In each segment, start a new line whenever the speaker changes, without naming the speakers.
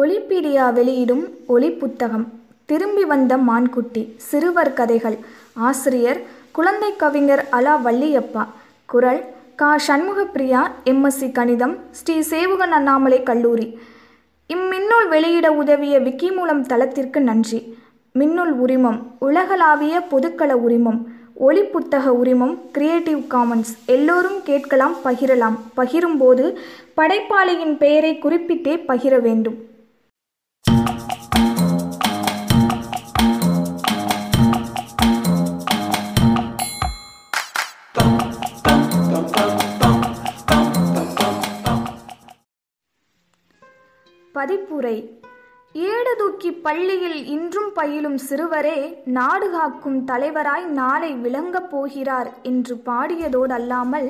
ஒலிபீடியா வெளியிடும் ஒலி புத்தகம் திரும்பி வந்த மான்குட்டி சிறுவர் கதைகள். ஆசிரியர் குழந்தை கவிஞர் அலா வள்ளியப்பா. குரல் கா. சண்முகப்பிரியா எம்எஸ்சி கணிதம் ஸ்ரீ. சேவுகன் அண்ணாமலை கல்லூரி. இம்மின்னுள் வெளியிட உதவிய விக்கிமூலம் தளத்திற்கு நன்றி. மின்னுள் உரிமம் உலகளாவிய பொதுக்கள உரிமம் ஒளி புத்தக உரிமம் கிரியேட்டிவ் காமன்ஸ். எல்லோரும் கேட்கலாம் பகிரலாம். பகிரும்போது படைப்பாளியின் பெயரை குறிப்பிட்டே பகிர வேண்டும். பதிப்புரை. ஏடுதூக்கி பள்ளியில் இன்றும் பயிலும் சிறுவரே நாடு காக்கும் தலைவராய் நாளை விளங்கப் போகிறார் என்று பாடியதோடு அல்லாமல்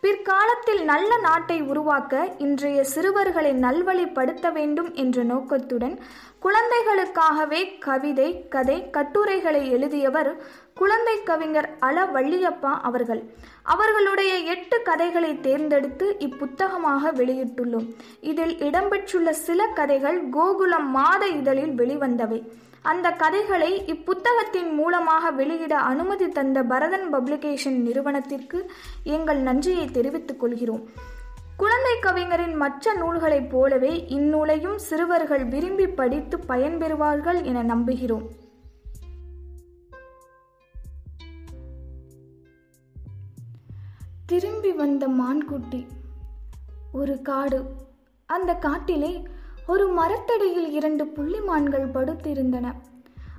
பிற்காலத்தில் நல்ல நாட்டை உருவாக்க இன்றைய சிறுவர்களை நல்வழிப்படுத்த வேண்டும் என்ற நோக்கத்துடன் குழந்தைகளுக்காகவே கவிதை கதை கட்டுரைகளை எழுதியவர் குழந்தை கவிஞர் அல வள்ளியப்பா அவர்கள். அவர்களுடைய எட்டு கதைகளை தேர்ந்தெடுத்து இப்புத்தகமாக வெளியிட்டுள்ளோம். இதில் இடம்பெற்றுள்ள சில கதைகள் கோகுலம் மாத இதழில் வெளிவந்தவை. அந்த கதைகளை இப்புத்தகத்தின் மூலமாக வெளியிட அனுமதி தந்த பரதன் பப்ளிகேஷன் நிறுவனத்திற்கு எங்கள் நன்றியை தெரிவித்துக் கொள்கிறோம். குழந்தை கவிஞரின் மற்ற நூல்களைப் போலவே இந்நூலையும் சிறுவர்கள் விரும்பி படித்து பயன்பெறுவார்கள் என நம்புகிறோம். திரும்பி வந்த மான்குட்டி ஒரு காடு. அந்த காட்டிலே ஒரு மரத்தடியில் இரண்டு புள்ளிமான்கள் படுத்திருந்தன.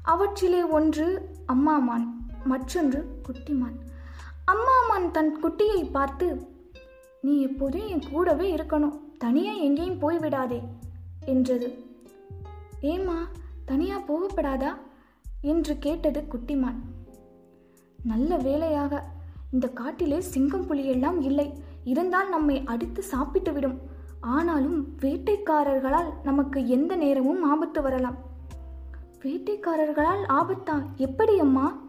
அவற்றிலே ஒன்று அம்மாமான் மற்றொன்று குட்டிமான் அம்மா மான் தன் குட்டியை பார்த்து நீ எப்போதும் என் கூடவே இருக்கணும். தனியா எங்கேயும் போய்விடாதே என்றது. ஏமா தனியா போகப்படாதா? என்று கேட்டது குட்டிமான் நல்ல வேலையாக இந்த காட்டிலே சிங்கம் புலியெல்லாம் இல்லை. இருந்தால் நம்மை அடித்து சாப்பிட்டு விடும். ஆனாலும் வேட்டைக்காரர்களால் நமக்கு எந்த நேரமும் ஆபத்து வரலாம். வேட்டைக்காரர்களால் ஆபத்தா? எப்படி அம்மா?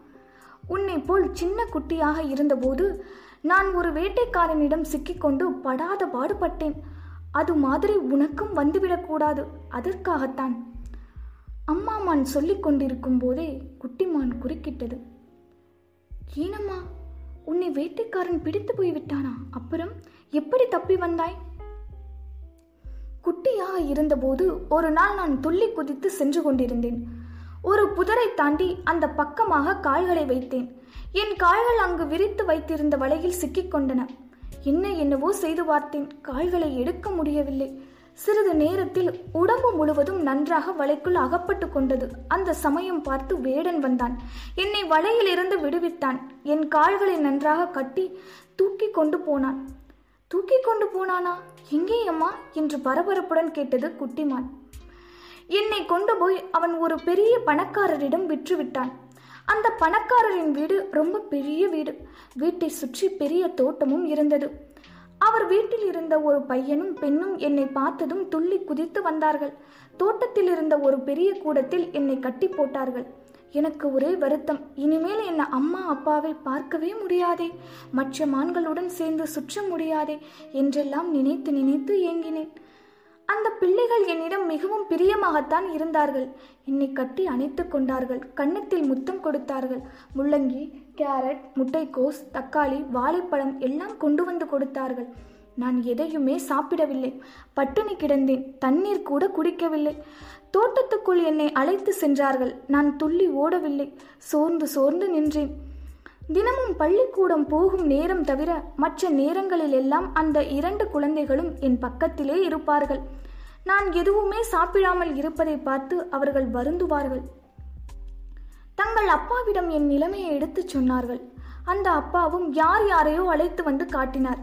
உன்னை போல் சின்ன குட்டியாக இருந்தபோது நான் ஒரு வேட்டைக்காரனிடம் சிக்கிக்கொண்டு படாத பாடுபட்டேன். அது மாதிரி உனக்கும் வந்துவிடக்கூடாது அதற்காகத்தான். அம்மாமான் சொல்லிக் கொண்டிருக்கும் போதே குட்டிமான் குறுக்கிட்டது. ஏனம்மா? உன்னை வேட்டைக்காரன் பிடித்து போய்விட்டானா? அப்புறம் எப்படி தப்பி வந்தாய்? குட்டியாக இருந்தபோது ஒரு நாள் நான் துள்ளி குதித்து சென்று கொண்டிருந்தேன். ஒரு புதரை தாண்டி அந்த பக்கமாக கால்களை வைத்தேன். என் கால்கள் அங்கு விரித்து வைத்திருந்த வலையில் சிக்கிக்கொண்டன என்ன என்னவோ செய்து பார்த்தேன். கால்களை எடுக்க முடியவில்லை. சிறிது நேரத்தில் உடம்பு முழுவதும் நன்றாக வலைக்குள் அகப்பட்டு கொண்டது. அந்த சமயம் பார்த்து வேடன் வந்தான். என்னை வலையிலிருந்து விடுவித்தான். என் கால்களை நன்றாக கட்டி தூக்கி கொண்டு போனான். தூக்கி கொண்டு போனானா? எங்கே அம்மா? என்று பரபரப்புடன் கேட்டது குட்டிமான். என்னை கொண்டு போய் அவன் ஒரு பெரிய பணக்காரரிடம் விற்றுவிட்டான். அந்த பணக்காரரின் வீடு ரொம்ப பெரிய வீடு. வீட்டை சுற்றி பெரிய தோட்டமும் இருந்தது. அவர் வீட்டில் இருந்த ஒரு பையனும் பெண்ணும் என்னை பார்த்ததும் துள்ளி குதித்து வந்தார்கள். தோட்டத்தில் இருந்த ஒரு பெரிய கூடத்தில் என்னை கட்டி போட்டார்கள். எனக்கு ஒரே வருத்தம். இனிமேல் என்ன அம்மா அப்பாவை பார்க்கவே முடியாதே. மற்ற மான்களுடன் சேர்ந்து சுற்ற முடியாதே என்றெல்லாம் நினைத்து நினைத்து ஏங்கினேன். அந்த பிள்ளைகள் என்னிடம் மிகவும் பிரியமாகத்தான் இருந்தார்கள். என்னை கட்டி அணைத்து கொண்டார்கள். கன்னத்தில் முத்தம் கொடுத்தார்கள். முள்ளங்கி கேரட் முட்டைக்கோஸ் தக்காளி வாழைப்பழம் எல்லாம் கொண்டு வந்து கொடுத்தார்கள். நான் எதையுமே சாப்பிடவில்லை. பட்டினி கிடந்தேன். தண்ணீர் கூட குடிக்கவில்லை. தோட்டத்துக்குள் என்னை அழைத்து சென்றார்கள். நான் துள்ளி ஓடவில்லை. சோர்ந்து சோர்ந்து நின்றேன். தினமும் பள்ளிக்கூடம் போகும் நேரம் தவிர மற்ற நேரங்களில் எல்லாம் அந்த இரண்டு குழந்தைகளும் என் பக்கத்திலே இருப்பார்கள். நான் எதுவுமே சாப்பிடாமல் இருப்பதை பார்த்து அவர்கள் வருந்துவார்கள். தங்கள் அப்பாவிடம் என் நிலைமையை எடுத்துச் சொன்னார்கள். அந்த அப்பாவும் யார் யாரையோ அழைத்து வந்து காட்டினார்.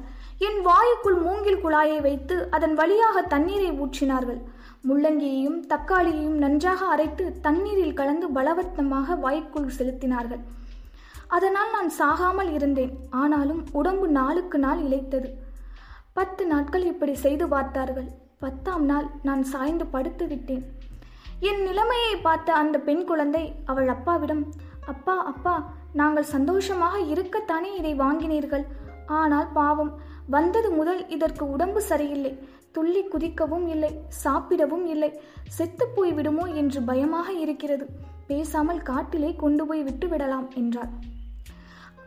என் வாயுக்குள் மூங்கில் குழாயை வைத்து அதன் வழியாக தண்ணீரை ஊற்றினார்கள். முள்ளங்கியையும் தக்காளியையும் நன்றாக அரைத்து தண்ணீரில் கலந்து பலவர்த்தமாக வாய்க்குள் செலுத்தினார்கள். அதனால் நான் சாகாமல் இருந்தேன். ஆனாலும் உடம்பு நாளுக்கு நாள் இழைத்தது பத்து நாட்கள் இப்படி செய்து பார்த்தார்கள். பத்தாம் நாள் நான் சாய்ந்து படுத்து விட்டேன். என் நிலைமையை பார்த்த அந்த பெண் குழந்தை அவள் அப்பாவிடம் அப்பா அப்பா நாங்கள் சந்தோஷமாக இருக்கத்தானே இதை வாங்கினீர்கள்? ஆனால் பாவம் வந்தது முதல் இதற்கு உடம்பு சரியில்லை. துள்ளி குதிக்கவும் இல்லை சாப்பிடவும் இல்லை. செத்து போய்விடுமோ என்று பயமாக இருக்கிறது. பேசாமல் காட்டிலே கொண்டு போய் விட்டு விடலாம் என்றார்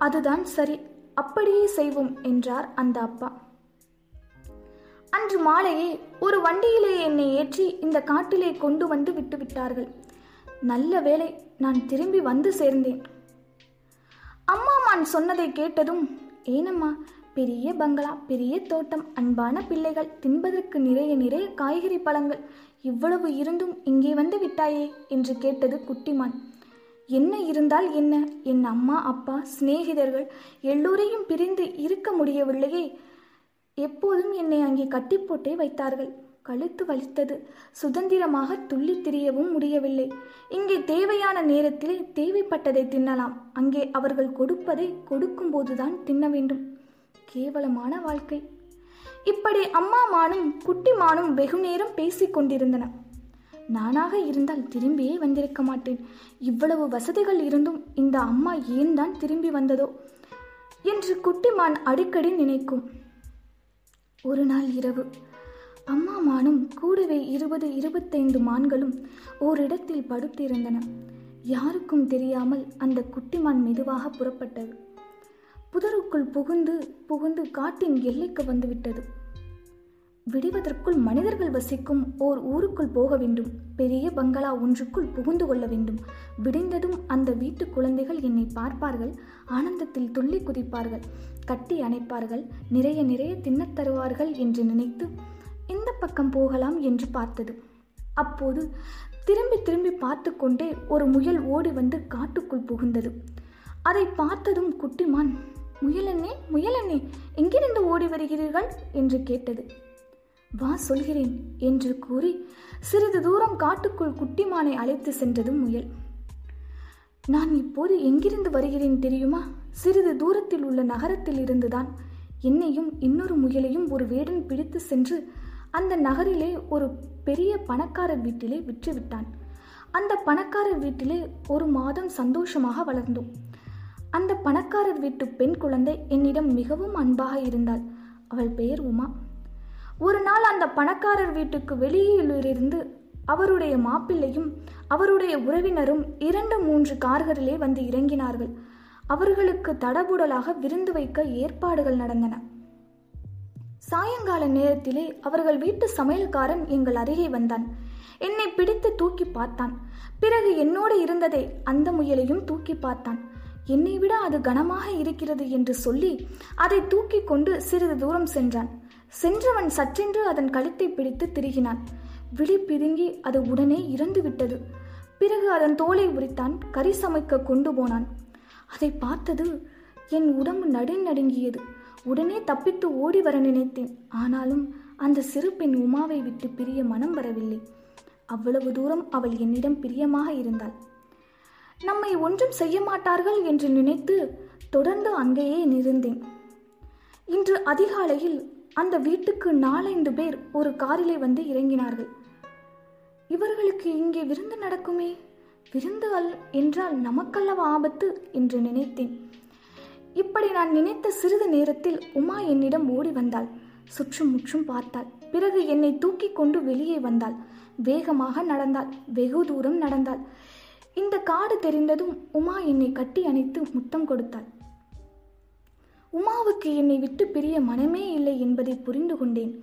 அதுதான் சரி அப்படியே செய்வோம் என்றார் அந்த அப்பா. அன்று மாலையே ஒரு வண்டியிலே என்னை ஏற்றி இந்த காட்டிலே கொண்டு வந்து விட்டு விட்டார்கள். நல்ல வேளை நான் திரும்பி வந்து சேர்ந்தேன். அம்மா மான் சொன்னதை கேட்டதும் ஏனம்மா பெரிய பங்களா பெரிய தோட்டம் அன்பான பிள்ளைகள் தின்பதற்கு நிறைய நிறைய காய்கறி பழங்கள் இவ்வளவு இருந்தும் இங்கே வந்து விட்டாயே? என்று கேட்டது குட்டிமான் என்ன இருந்தால் என்ன? என் அம்மா அப்பா சிநேகிதர்கள் எல்லோரையும் பிரிந்து இருக்க முடியவில்லையே. எப்போதும் என்னை அங்கே கட்டி போட்டே வைத்தார்கள். கழுத்து வலித்தது. சுதந்திரமாக துள்ளி திரியவும் முடியவில்லை. இங்கே தேவையான நேரத்திலே தேவைப்பட்டதை தின்னலாம். அங்கே அவர்கள் கொடுப்பதை கொடுக்கும்போதுதான் தின்ன வேண்டும். கேவலமான வாழ்க்கை. இப்படி அம்மா மானும் குட்டி மானும் வெகு நேரம் பேசிக் கொண்டிருந்தன. நானாக இருந்தால் திரும்பியே வந்திருக்க மாட்டேன். இவ்வளவு வசதிகள் இருந்தும் இந்த அம்மா ஏன் தான் திரும்பி வந்ததோ? என்று குட்டிமான் அடிக்கடி நினைக்கும். ஒரு நாள் இரவு. அம்மா மானும் கூடவே இருபது இருபத்தைந்து மான்களும் ஓரிடத்தில் படுத்திருந்தன. யாருக்கும் தெரியாமல் அந்த குட்டிமான் மெதுவாக புறப்பட்டது. புதருக்குள் புகுந்து புகுந்து காட்டின் எல்லைக்கு வந்துவிட்டது. விடுவதற்குள் மனிதர்கள் வசிக்கும் ஓர் ஊருக்குள் போக வேண்டும். பெரிய பங்களா ஒன்றுக்குள் புகுந்து கொள்ள வேண்டும். விடிந்ததும் அந்த வீட்டு குழந்தைகள் என்னை பார்ப்பார்கள். ஆனந்தத்தில் துள்ளி குதிப்பார்கள். கட்டி அணைப்பார்கள். நிறைய நிறைய தின்னத் தருவார்கள் என்று நினைத்து இந்த பக்கம் போகலாம் என்று பார்த்தது. அப்போது திரும்பி திரும்பி பார்த்து கொண்டே ஒரு முயல் ஓடி வந்து காட்டுக்குள் புகுந்தது. அதை பார்த்ததும் குட்டிமான் முயலண்ணே முயலண்ணே எங்கிருந்து ஓடி வருகிறீர்கள்? என்று கேட்டது. வா சொல்கிறேன் என்று கூறி சிறிது தூரம் காட்டுக்குள் குட்டிமானை அழைத்து சென்றது முயல். நான் இப்போது எங்கிருந்து வருகிறேன் தெரியுமா? சிறிது தூரத்தில் உள்ள நகரத்தில் இருந்துதான் என்னையும் இன்னொரு முயலையும் ஒரு வேடன் பிடித்து சென்று அந்த நகரிலே ஒரு பெரிய பணக்காரர் வீட்டிலே விற்றுவிட்டான். அந்த பணக்காரர் வீட்டிலே ஒரு மாதம் சந்தோஷமாக வளர்ந்தோம். அந்த பணக்காரர் வீட்டு பெண் குழந்தை என்னிடம் மிகவும் அன்பாக இருந்தாள். அவள் பெயர் உமா. ஒரு நாள் அந்த பணக்காரர் வீட்டுக்கு வெளியிலிருந்து அவருடைய மாப்பிள்ளையும் அவருடைய உறவினரும் இரண்டு மூன்று கார்களிலே வந்து இறங்கினார்கள். அவர்களுக்கு தடபுடலாக விருந்து வைக்க ஏற்பாடுகள் நடந்தன. சாயங்கால நேரத்திலே அவர்கள் வீட்டு சமையல்காரன் எங்கள் அருகே வந்தான். என்னை பிடித்து தூக்கி பார்த்தான். பிறகு என்னோடு இருந்ததை அந்த முயலையும் தூக்கி பார்த்தான். என்னை விட அது கனமாக இருக்கிறது என்று சொல்லி அதை தூக்கி கொண்டு சிறிது தூரம் சென்றான். சென்றவன் சற்றென்று அதன் கழுத்தை பிடித்து திருகினான். விழி பிதுங்கி அது உடனே இறந்து விட்டது பிறகு அதன் தோலை உரித்தான் கறி சமைக்க கொண்டு போனான். அதை பார்த்தது என் உடம்பு நடுநடுங்கியது உடனே தப்பித்து ஓடி வர நினைத்தேன். ஆனாலும் அந்த சிறு பெண் உமாவை விட்டு பிரிய மனம் வரவில்லை. அவ்வளவு தூரம் அவள் என்னிடம் பிரியமாக இருந்தாள். நம்மை ஒன்றும் செய்ய மாட்டார்கள் என்று நினைத்து தொடர்ந்து அங்கேயே நிறந்தேன். இன்று அதிகாலையில் அந்த வீட்டுக்கு நாலந்து பேர் ஒரு காரிலே வந்து இறங்கினார்கள். இவர்களுக்கு இங்கே விருந்து நடக்குமே? விருந்து அல் என்றால் நமக்கல்லவா ஆபத்து என்று நினைத்தேன். இப்படி நான் நினைத்த சிறிது நேரத்தில் உமா என்னிடம் ஓடி வந்தாள். சுற்றும் முற்றும் பார்த்தாள். பிறகு என்னை தூக்கி கொண்டு வெளியே வந்தாள். வேகமாக நடந்தாள். வெகு தூரம் நடந்தாள். இந்த காடு தெரிந்ததும் உமா என்னை கட்டி அணைத்து முத்தம் கொடுத்தாள். உமாவுக்கு என்னை விட்டு பிரிய மனமே இல்லை என்பதை புரிந்து கொண்டேன்.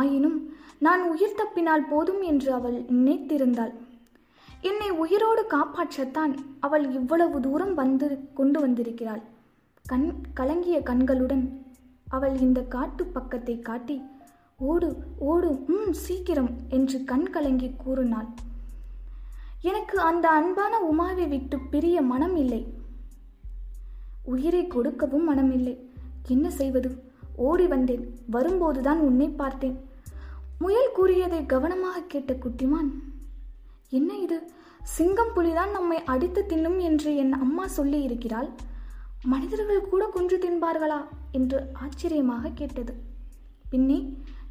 ஆயினும் நான் உயிர் தப்பினால் போதும் என்று அவள் நினைத்திருந்தாள். என்னை உயிரோடு காப்பாற்றத்தான் அவள் இவ்வளவு தூரம் வந்து கொண்டு வந்திருக்கிறாள். கண் கலங்கிய கண்களுடன் அவள் இந்த காட்டு பக்கத்தை காட்டி ஓடு ஓடு ம் சீக்கிரம் என்று கண் கலங்கி கூறினாள். எனக்கு அந்த அன்பான உமாவை விட்டு பிரிய மனம் இல்லை. உயிரை கொடுக்கவும் மனமில்லை. என்ன செய்வது? ஓடி வந்தேன். வரும்போதுதான் உன்னை பார்த்தேன். முயல் கூறியதை கவனமாக கேட்ட குட்டிமான் என்ன இது? சிங்கம் புலிதான் நம்மை அடித்து தின்னும் என்று என் அம்மா சொல்லி இருக்கிறாள் மனிதர்கள் கூட கொன்று தின்பார்களா? என்று ஆச்சரியமாக கேட்டது. பின்னே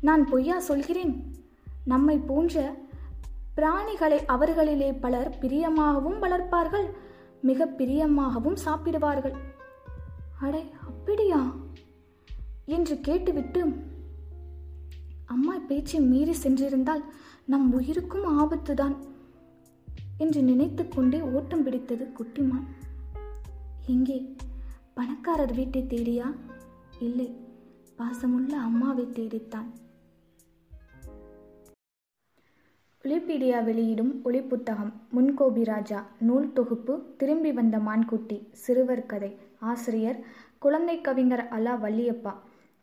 நான் பொய்யா சொல்கிறேன்? நம்மை போன்ற பிராணிகளை அவர்களிலே பலர் பிரியமாகவும் வளர்ப்பார்கள் மிக பிரியமாகவும் சாப்பிடுவார்கள். அடே அப்படியா? என்று கேட்டுவிட்டு அம்மா பேச்சை மீறி சென்றிருந்தால் நம் உயிருக்கும் ஆபத்துதான் என்று நினைத்து கொண்டே ஓட்டம் பிடித்தது குட்டிமான். எங்கே பணக்காரர் வீட்டை தேடியா? இல்லை பாசமுள்ள அம்மாவை தேடித்தான். ஒலிபீடியா வெளியிடும் ஒளிப்புத்தகம் முன்கோபி ராஜா நூல் தொகுப்பு திரும்பி வந்த மான்குட்டி சிறுவர் கதை. ஆசிரியர் குழந்தை கவிஞர் அலா வள்ளியப்பா.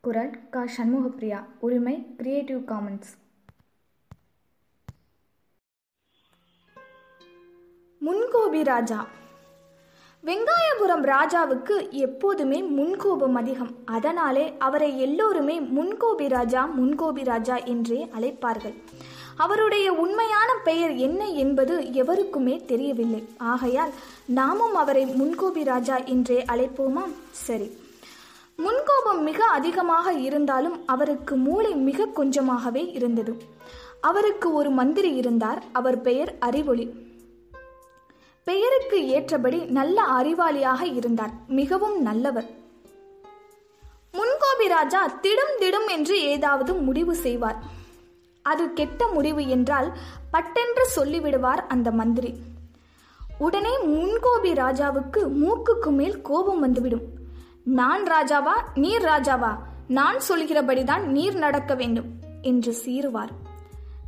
குரல் க. சண்முகப்பிரியா. உரிமை கிரியேட்டிவ் காமன்ஸ் முன்கோபி ராஜா. வெங்காயபுரம் ராஜாவுக்கு எப்போதுமே முன்கோபம் அதிகம். அதனாலே அவரை எல்லோருமே முன்கோபி ராஜா முன்கோபி ராஜா என்றே அழைப்பார்கள். அவருடைய உண்மையான பெயர் என்ன என்பது எவருக்குமே தெரியவில்லை. ஆகையால் நாமும் அவரை முன்கோபி ராஜா என்றே அழைப்போமா? சரி. முன்கோபம் மிக அதிகமாக இருந்தாலும் அவருக்கு மூளை மிக கொஞ்சமாகவே இருந்தது. அவருக்கு ஒரு மந்திரி இருந்தார். அவர் பெயர் அறிவொளி. பெயருக்கு ஏற்றபடி நல்ல அறிவாளியாக இருந்தார். மிகவும் நல்லவர். முன்கோபி ராஜா திடும் திடும் என்று ஏதாவது முடிவு செய்வார். அது கெட்ட முடிவு என்றால் பட்டென்று சொல்லிவிடுவார் அந்த மந்திரி. உடனே முன்கோபி ராஜாவுக்கு மூக்குக்கு மேல் கோபம் வந்துவிடும். நான் ராஜாவா? நீர் ராஜாவா? நான் சொல்கிறபடிதான் நீர் நடக்க வேண்டும் என்று சீறுவார்.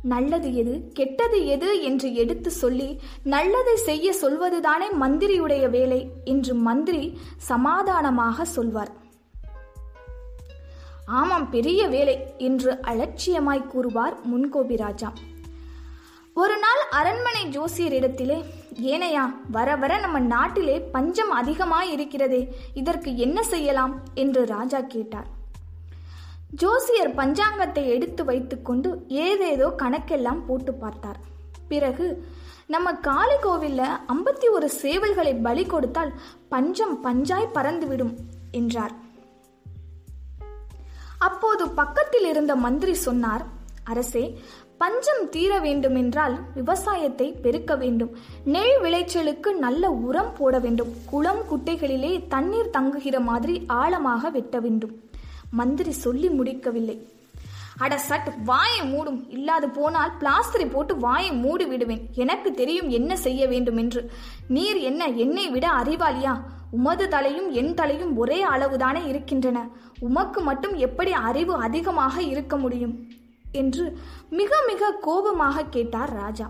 நல்லது எது? கெட்டது எது? என்று எடுத்து சொல்லி நல்லதை செய்ய சொல்வதுதானே மந்திரியுடைய வேலை என்று மந்திரி சமாதானமாக சொல்வார். ஆமாம் பெரிய வேலை என்று அலட்சியமாய் கூறுவார் முன்கோபி ராஜா. ஒரு நாள் அரண்மனை ஜோசியரிடத்திலே ஏனையா வர வர நம்ம நாட்டிலே பஞ்சம் அதிகமாய் இருக்கிறதே இதற்கு என்ன செய்யலாம்? என்று ராஜா கேட்டார். ஜோசியர் பஞ்சாங்கத்தை எடுத்து வைத்துக்கொண்டு ஏதேதோ கணக்கெல்லாம் போட்டு பார்த்தார். பிறகு நம்ம காளி கோவில்ல ஐம்பத்தி ஒரு சேவல்களை பலி கொடுத்தால் பஞ்சம் பஞ்சாய் பறந்துவிடும் என்றார். அப்போது பக்கத்தில் இருந்த மந்திரி சொன்னார் அரசே பஞ்சம் தீர வேண்டுமென்றால் விவசாயத்தை பெருக்க வேண்டும். நெல் விளைச்சலுக்கு நல்ல உரம் போட வேண்டும். குளம் குட்டைகளிலே தண்ணீர் தங்குகிற மாதிரி ஆழமாக வெட்ட வேண்டும். மந்திரி சொல்லி முடிக்கவில்லை. அட சட் வாயை மூடும். இல்லாது போனால் பிளாஸ்டரை போட்டு வாயை மூடி விடுவேன். எனக்கு தெரியும் என்ன செய்ய வேண்டும் என்று நீர் என்ன என்னை விட அறிவாளியா? உமது தலையும் என் தலையும் ஒரே அளவுதானே இருக்கின்றன. உமக்கு மட்டும் எப்படி அறிவு அதிகமாக இருக்க முடியும்? என்று மிக மிக கோபமாக கேட்டார் ராஜா.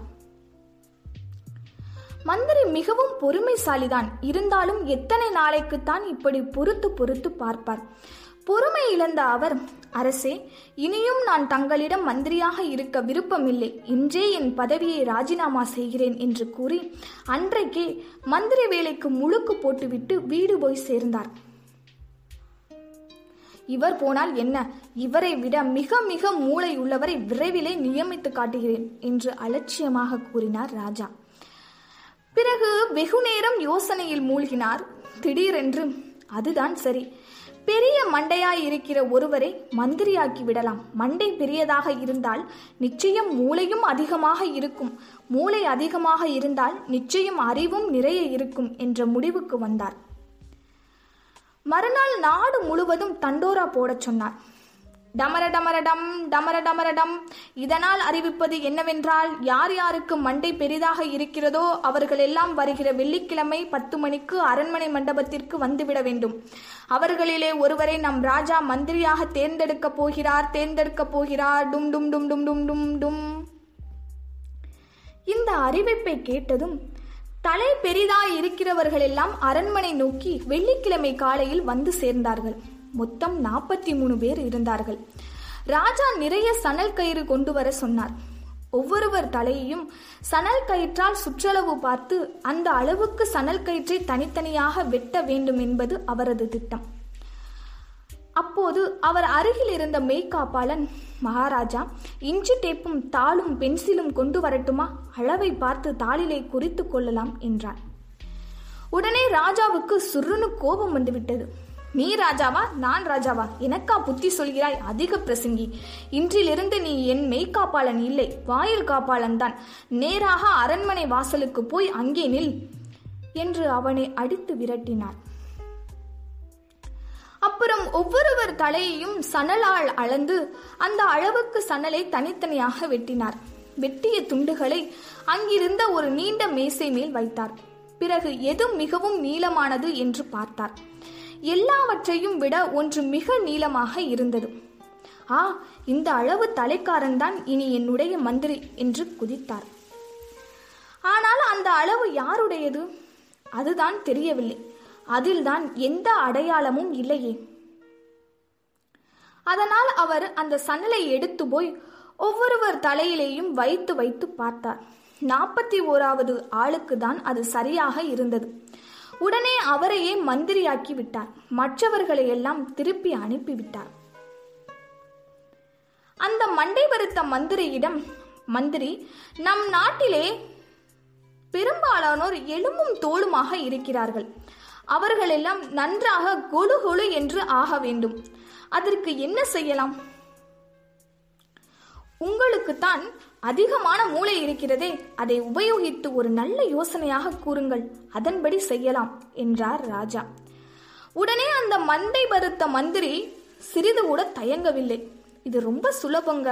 மந்திரி மிகவும் பொறுமைசாலிதான். இருந்தாலும் எத்தனை நாளைக்குத்தான் இப்படி பொறுத்து பொறுத்து பார்ப்பார்? பொறுமை இழந்த அவர் அரசே இனியும் நான் தங்களிடம் மந்திரியாக இருக்க விருப்பமில்லை. இன்றே என் பதவியை ராஜினாமா செய்கிறேன் என்று கூறி அன்றைக்கே மந்திரி வேலைக்கு முழுக்கு போட்டுவிட்டு வீடு போய் சேர்ந்தார். இவர் போனால் என்ன? இவரை விட மிக மிக மூளை உள்ளவரை விரைவிலே நியமித்து காட்டுகிறேன் என்று அலட்சியமாக கூறினார் ராஜா. பிறகு வெகு நேரம் யோசனையில் மூழ்கினார். திடீரென்று அதுதான் சரி. பெரிய மண்டையாய் இருக்கிற ஒருவரை மந்திரியாக்கி விடலாம். மண்டை பெரியதாக இருந்தால் நிச்சயம் மூளையும் அதிகமாக இருக்கும். மூளை அதிகமாக இருந்தால் நிச்சயம் அறிவும் நிறைய இருக்கும் என்ற முடிவுக்கு வந்தார். மறுநாள் நாடு முழுவதும் தண்டோரா போடச் சொன்னார். டமர டமரடம் டமர டமரடம் இதனால் அறிவிப்பது என்னவென்றால் யார் யாருக்கு மண்டை பெரிதாக இருக்கிறதோ அவர்கள் எல்லாம் வருகிற வெள்ளிக்கிழமை பத்து மணிக்கு அரண்மனை மண்டபத்திற்கு வந்துவிட வேண்டும். அவர்களிலே ஒருவரை நம் ராஜா மந்திரியாக தேர்ந்தெடுக்கப் போகிறார் தேர்ந்தெடுக்கப் போகிறார். டும் டும் டும் டும் டும் டும் டும். இந்த அறிவிப்பை கேட்டதும் தலை பெரிதாய் இருக்கிறவர்கள் எல்லாம் அரண்மனை நோக்கி வெள்ளிக்கிழமை காலையில் வந்து சேர்ந்தார்கள். மொத்தம் நாற்பத்தி மூணு பேர் இருந்தார்கள். ராஜா நிறைய சணல் கயிறு கொண்டு வர சொன்னார். ஒவ்வொருவர் தலையையும் சணல் கயிற்றால் சுற்றளவு பார்த்து அந்த அளவுக்கு சணல் கயிற்றை தனித்தனியாக வெட்ட வேண்டும் என்பது அவரது திட்டம். அப்போது அவர் அருகில் இருந்த மெய்காப்பாளன் மகாராஜா இஞ்சி டேப்பும் தாளும் பென்சிலும் கொண்டு வரட்டுமா? அளவை பார்த்து தாளிலே குறித்து கொள்ளலாம் என்றான். உடனே ராஜாவுக்கு சுருன்னு கோபம் வந்துவிட்டது. நீ ராஜாவா? நான் ராஜாவா? எனக்கா புத்தி சொல்கிறாய்? அதிக பிரசங்கி. இன்றிலிருந்து நீ என் மெய்காப்பாளன் இல்லை. வாயில் காப்பாளன் தான் நேராக அரண்மனை வாசலுக்கு போய் அங்கே நில் என்று அவனை அடித்து விரட்டினார். அப்புறம் ஒவ்வொருவர் தலையையும் சணலால் அளந்து அந்த அளவுக்கு சணலை தனித்தனியாக வெட்டினார். வெட்டிய துண்டுகளை அங்கிருந்த ஒரு நீண்ட மேசை மேல் வைத்தார். பிறகு எது மிகவும் நீளமானது என்று பார்த்தார். எல்லாவற்றையும் விட ஒன்று மிக நீளமாக இருந்தது. ஆ இந்த அளவு தலைக்காரன் தான் இனி என்னுடைய மந்திரி என்று குதித்தார். ஆனால் அந்த அளவு யாருடையது? அதுதான் தெரியவில்லை. அதில்தான் எந்த அடையாளமும் இல்லையே. அதனால் அவர் அந்த சணலை எடுத்து போய் ஒவ்வொருவர் தலையிலேயும் வைத்து வைத்து பார்த்தார். நாற்பத்தி ஓராவது ஆளுக்கு தான் அது சரியாக இருந்தது. உடனே அவரையே மந்திரியாக்கி விட்டார். மற்றவர்களை எல்லாம் திருப்பி அனுப்பிவிட்டார் அந்த மண்டை வருத்த மந்திரியிடம் மந்திரி நம் நாட்டிலே பெரும்பாலானோர் எலும்பும் தோளுமாக இருக்கிறார்கள். அவர்களெல்லாம் நன்றாக கொழு கொழு என்று ஆக வேண்டும். அதற்கு என்ன செய்யலாம்? உங்களுக்குத்தான் அதிகமான மூளை இருக்கிறதே அதை உபயோகித்து ஒரு நல்ல யோசனையாக கூறுங்கள். அதன்படி செய்யலாம் என்றார் ராஜா. உடனே அந்த மந்தை பருத்த மந்திரி சிறிது கூட தயங்கவில்லை. இது ரொம்ப சுலபங்க.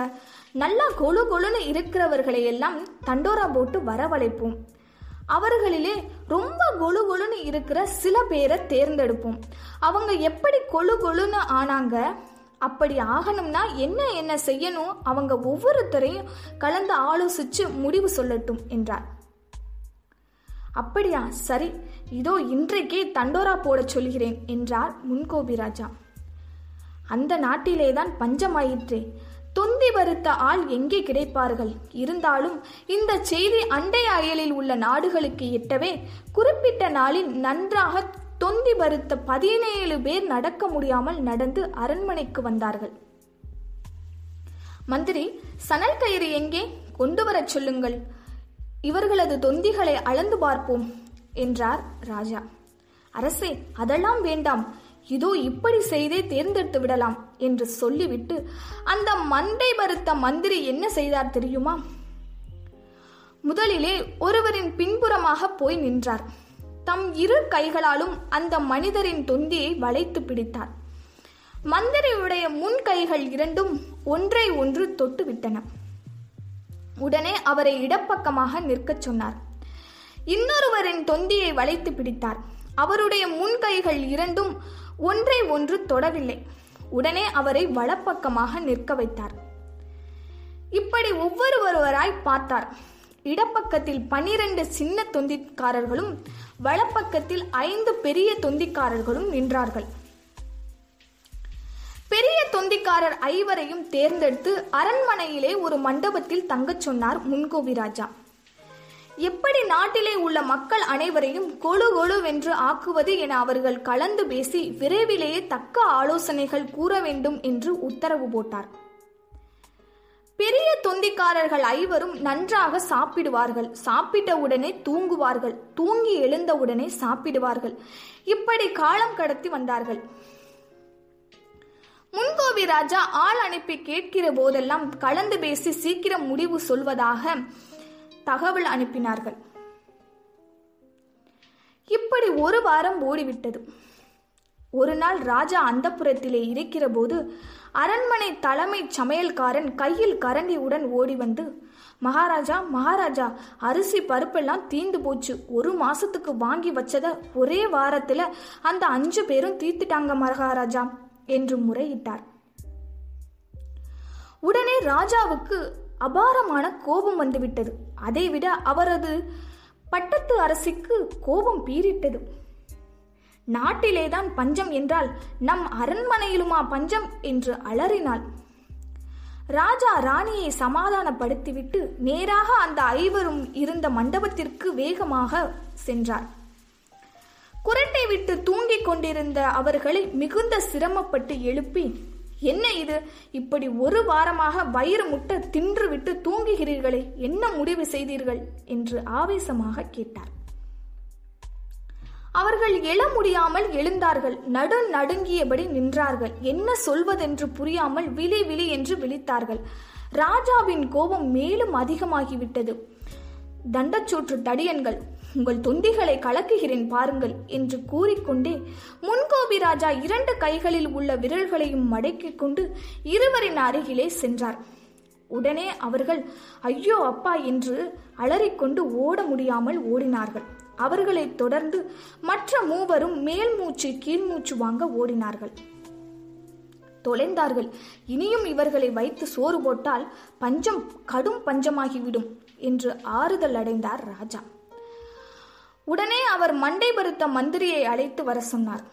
நல்லா கொழு கொழுன்னு இருக்கிறவர்களை எல்லாம் தண்டோரா போட்டு வரவழைப்போம். அவர்களிலே ரொம்ப கொழு கொழுன்னு இருக்கிற சில பேரை தேர்ந்தெடுப்போம். அவங்க எப்படி கொழு கொழுன்னு ஆனாங்க அப்படி ஆகணும்னா என்ன என்ன செய்யணும் அவங்க ஒவ்வொருத்தரையும் கலந்து ஆலோசிச்சு முடிவு சொல்லட்டும் என்றார். அப்படியா சரி இதோ இன்றைக்கே தண்டோரா போடச் சொல்கிறேன் என்றார் முன்கோபி ராஜா. அந்த நாட்டிலே தான் பஞ்சமாயிற்றே தொந்தி வருத்த ஆள் எங்கே கிடைப்பார்கள்? இருந்தாலும் இந்த செய்தி அண்டை அயலில் உள்ள நாடுகளுக்கு எட்டவே குறிப்பிட்ட நாளில் நன்றாக தொந்தி வருத்த பதினேழு பேர் நடக்க முடியாமல் நடந்து அரண்மனைக்கு வந்தார்கள். மந்திரி சணல் கயிறு எங்கே? கொண்டு வரச் சொல்லுங்கள். இவர்களது தொந்திகளை அளந்து பார்ப்போம் என்றார் ராஜா. அரசே அதெல்லாம் வேண்டாம். இதோ இப்படி செய்தே தேர்ந்தெடுத்து விடலாம் என்று சொல்லிவிட்டு அந்த மண்டை பருத்த மந்திரி என்ன செய்தார் தெரியுமா? முதலிலே ஒருவரின் பின்புறமாக போய் நின்றார். தம் இரு கைகளாலும் அந்த மனிதரின் தொந்தியை வளைத்து பிடித்தார். மந்திரியுடைய முன் கைகள் இரண்டும் ஒன்றை ஒன்று தொட்டுவிட்டன. உடனே அவரை இடப்பக்கமாக நிற்கச் சொன்னார். இன்னொருவரின் தொந்தியை வளைத்து பிடித்தார். அவருடைய முன் கைகள் இரண்டும் ஒன்றை ஒன்று தொடவில்லை. உடனே அவரை வலப்பக்கமாக நிற்க வைத்தார். இப்படி ஒவ்வொருவராய் பார்த்தார். இடப்பக்கத்தில் பனிரெண்டு சின்ன தொந்திக்காரர்களும் வலப்பக்கத்தில் ஐந்து பெரிய தொந்திக்காரர்களும் நின்றார்கள். பெரிய தொந்திக்காரர் ஐவரையும் தேர்ந்தெடுத்து அரண்மனையிலே ஒரு மண்டபத்தில் தங்கச் சொன்னார் முன்கோவிராஜா எப்படி நாட்டிலே உள்ள மக்கள் அனைவரையும் கொழு கொழுவென்று ஆக்குவது என அவர்கள் கலந்து பேசி விரைவிலேயே தக்க ஆலோசனைகள் கூற வேண்டும் என்று உத்தரவு போட்டார். பெரிய தொந்திக்காரர்கள் ஐவரும் நன்றாக சாப்பிடுவார்கள். சாப்பிட்ட உடனே தூங்குவார்கள். தூங்கி எழுந்த உடனே சாப்பிடுவார்கள். இப்படி காலம் கடத்தி வந்தார்கள். முன்கோபி ராஜா ஆள் அனுப்பி கேட்கிற போதெல்லாம் கலந்து பேசி சீக்கிரம் முடிவு சொல்வதாக தகவல் அனுப்பினார்கள். இப்படி ஒரு வாரம் ஓடிவிட்டது. ஒரு நாள் ராஜா அந்தப்புறத்திலே இருக்கிற போது அரண்மனை தலைமை சமையல்காரன் கையில் கரண்டியுடன் ஓடி வந்து மகாராஜா மகாராஜா அரிசி பருப்பெல்லாம் தீந்து போச்சு. ஒரு மாசத்துக்கு வாங்கி வச்சத ஒரே வாரத்துல அந்த அஞ்சு பேரும் தீர்த்துட்டாங்க மகாராஜா என்று முறையிட்டார். உடனே ராஜாவுக்கு அபாரமான கோபம் வந்துவிட்டது. அதைவிட அவரது பட்டத்து அரசிக்கு கோபம் பீரிட்டது நாட்டிலேதான் பஞ்சம் என்றால் நம் அரண்மனையிலுமா பஞ்சம் என்று அலறினாள். ராஜா ராணியை சமாதானப்படுத்திவிட்டு நேராக அந்த ஐவரும் இருந்த மண்டபத்திற்கு வேகமாக சென்றார். குரட்டை விட்டு தூங்கிக் கொண்டிருந்த அவர்களை மிகுந்த சிரமப்பட்டு எழுப்பி என்ன இது? இப்படி ஒரு வாரமாக வயிறு முட்ட தின்றுவிட்டு தூங்குகிறீர்களே என்ன முடிவு செய்தீர்கள்? என்று ஆவேசமாக கேட்டார். அவர்கள் எழ முடியாமல் எழுந்தார்கள். நடு நடுங்கியபடி நின்றார்கள். என்ன சொல்வதென்று புரியாமல் விழி விழி என்று விழித்தார்கள். ராஜாவின் கோபம் மேலும் அதிகமாகிவிட்டது. தண்டச்சூற்று தடியன்கள் உங்கள் தொந்திகளை கலக்குகிறேன் பாருங்கள் என்று கூறிக்கொண்டே முன்கோபி ராஜா இரண்டு கைகளில் உள்ள விரல்களையும் மடக்கிக் கொண்டு இருவரின் அருகிலே சென்றார். உடனே அவர்கள் ஐயோ அப்பா என்று அலறிக்கொண்டு ஓட முடியாமல் ஓடினார்கள். அவர்களைத் தொடர்ந்து மற்ற மூவரும் மேல் மூச்சு கீழ் மூச்சு வாங்க ஓடினார்கள். தொலைந்தார்கள். இனியும் இவர்களை வைத்து சோறு போட்டால் பஞ்சம் கடும் பஞ்சமாகிவிடும் என்று ஆறுதல் அடைந்தார் ராஜா. உடனே அவர் மண்டை பருத்த மந்திரியை அழைத்து வர சொன்னார்.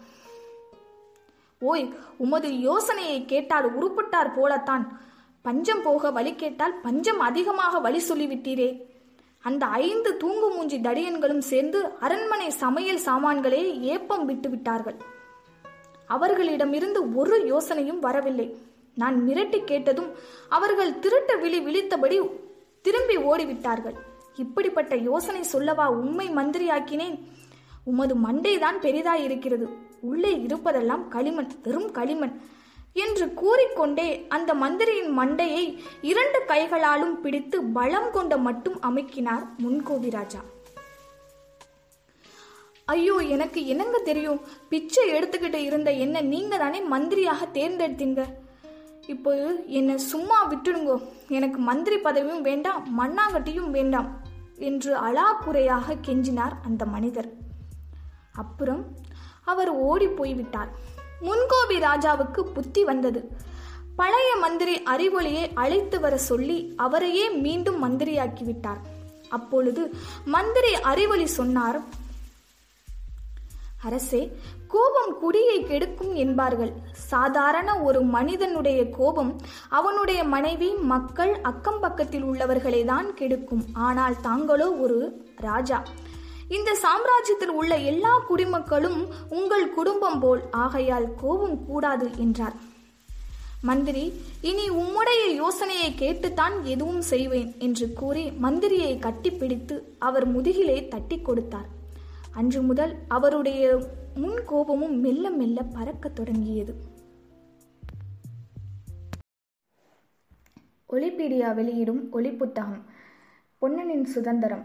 ஓய் உமது யோசனையை கேட்டால் உருப்பட்டார் போலத்தான். பஞ்சம் போக வழி கேட்டால் பஞ்சம் அதிகமாக வழி சொல்லிவிட்டீரே. அந்த ஐந்து தூங்கு மூஞ்சி தடியன்களும் சேர்ந்து அரண்மனை சமையல் சாமான்களே ஏப்பம் விட்டு விட்டார்கள். அவர்களிடமிருந்து ஒரு யோசனையும் வரவில்லை. நான் மிரட்டி கேட்டதும் அவர்கள் திருட்ட விழி விழித்தபடி திரும்பி ஓடிவிட்டார்கள். இப்படிப்பட்ட யோசனை சொல்லவா உண்மை மந்திரியாக்கினேன்? உமது மண்டைதான் பெரிதாயிருக்கிறது. உள்ளே இருப்பதெல்லாம் களிமண் வெறும் களிமண் என்று கூறிக்கொண்டே அந்த மந்திரியின் மண்டையை இரண்டு கைகளாலும் பிடித்து பலம் கொண்ட மட்டும் அமைக்கினார் முன்கோவிராஜா ஐயோ எனக்கு என்னங்க தெரியும்? பிச்சை எடுத்துக்கிட்டு இருந்த என்ன நீங்க தானே மந்திரியாக தேர்ந்தெடுத்தீங்க? இப்போ என்னை சும்மா விட்டுடுங்கோ. எனக்கு மந்திரி பதவியும் வேண்டாம் மண்ணாங்கட்டியும் வேண்டாம். என்று அழாக்குறையாக கெஞ்சினார் அந்த மனிதர். அப்புறம் அவர் ஓடி போய்விட்டார். முன்கோபி ராஜாவுக்கு புத்தி வந்தது. பழைய மந்திரி அறிவொளியை அழைத்து வர சொல்லி அவரையே மீண்டும் மந்திரியாக்கி விட்டார். அப்பொழுது மந்திரி அறிவொளி சொன்னார் அரசே கோபம் குடியை கெடுக்கும் என்பார்கள். சாதாரண ஒரு மனிதனுடைய கோபம் அவனுடைய மனைவி மக்கள் அக்கம் பக்கத்தில் உள்ளவர்களை தான் கெடுக்கும். ஆனால் தாங்களோ ஒரு ராஜா. இந்த சாம்ராஜ்யத்தில் உள்ள எல்லா குடிமக்களும் உங்கள் குடும்பம் போல் ஆகையால் கோபம் கூடாது என்றார். மந்திரி இனி உம்முடைய யோசனையை கேட்டுத்தான் எதுவும் செய்வேன் என்று கூறி மந்திரியை கட்டிப்பிடித்து அவர் முதுகிலே தட்டி கொடுத்தார். அன்று முதல் அவருடைய முன் கோபமும் மெல்ல மெல்ல பறக்கத் தொடங்கியது. ஒலிபீடியா வெளியிடும் ஒலிப்புத்தகம் பொன்னனின் சுதந்திரம்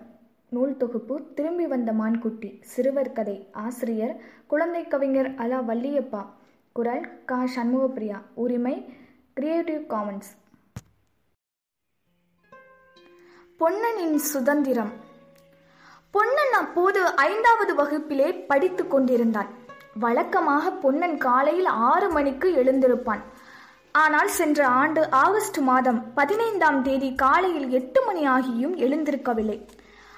நூல் தொகுப்பு திரும்பி வந்த மான்குட்டி சிறுவர் கதை ஆசிரியர் குழந்தை கவிஞர் அலா வள்ளியப்பா குரல் கா. சண்முகப்பிரியா உரிமை கிரியேட்டிவ் காமன்ஸ் பொன்னனின் சுதந்திரம் பொன்னன் அப்போது ஐந்தாவது வகுப்பிலே படித்துக் கொண்டிருந்தான். வழக்கமாக பொன்னன் காலையில் ஆறு மணிக்கு எழுந்திருப்பான். ஆனால் சென்ற ஆண்டு ஆகஸ்ட் மாதம் பதினைந்தாம் தேதி காலையில் எட்டு மணி ஆகியும் எழுந்திருக்கவில்லை.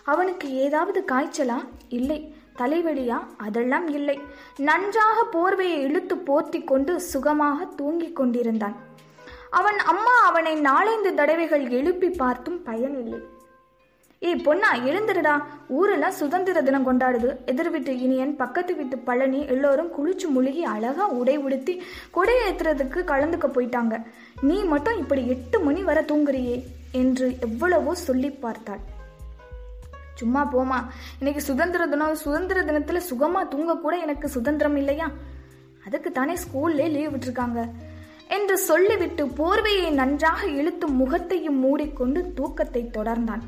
அவனுக்கு ஏதாவது காய்ச்சலா? இல்லை. தலைவலியா? அதெல்லாம் இல்லை. நன்றாக போர்வையை இழுத்து போர்த்தி கொண்டு சுகமாக தூங்கிக் கொண்டிருந்தான். அவன் அம்மா அவனை நாலைந்து தடவைகள் எழுப்பி பார்த்தும் பயனில்லை. ஏய் பொண்ணா எழுந்துருடா ஊரெல்லாம் சுதந்திர தினம் கொண்டாடுது. எதிர் வீட்டு இனியன் பக்கத்து வீட்டு பழனி எல்லோரும் குளிச்சு முழுகி அழகா உடை உடுத்தி கொடை ஏத்துறதுக்கு கலந்துக்க போயிட்டாங்க. நீ மட்டும் இப்படி எட்டு மணி வர தூங்குறியே என்று எவ்வளவோ சொல்லி பார்த்தாள். சும்மா போமா இன்னைக்கு சுதந்திர தினம் சுதந்திர தினத்துல சுகமா தூங்க கூட எனக்கு சுதந்திரம் இல்லையா? அதுக்கு தானே ஸ்கூல்லே லீவ் விட்டுருக்காங்க. என்று சொல்லிவிட்டு போர்வையை நன்றாக இழுத்து முகத்தையும் மூடிக்கொண்டு தூக்கத்தை தொடர்ந்தான்.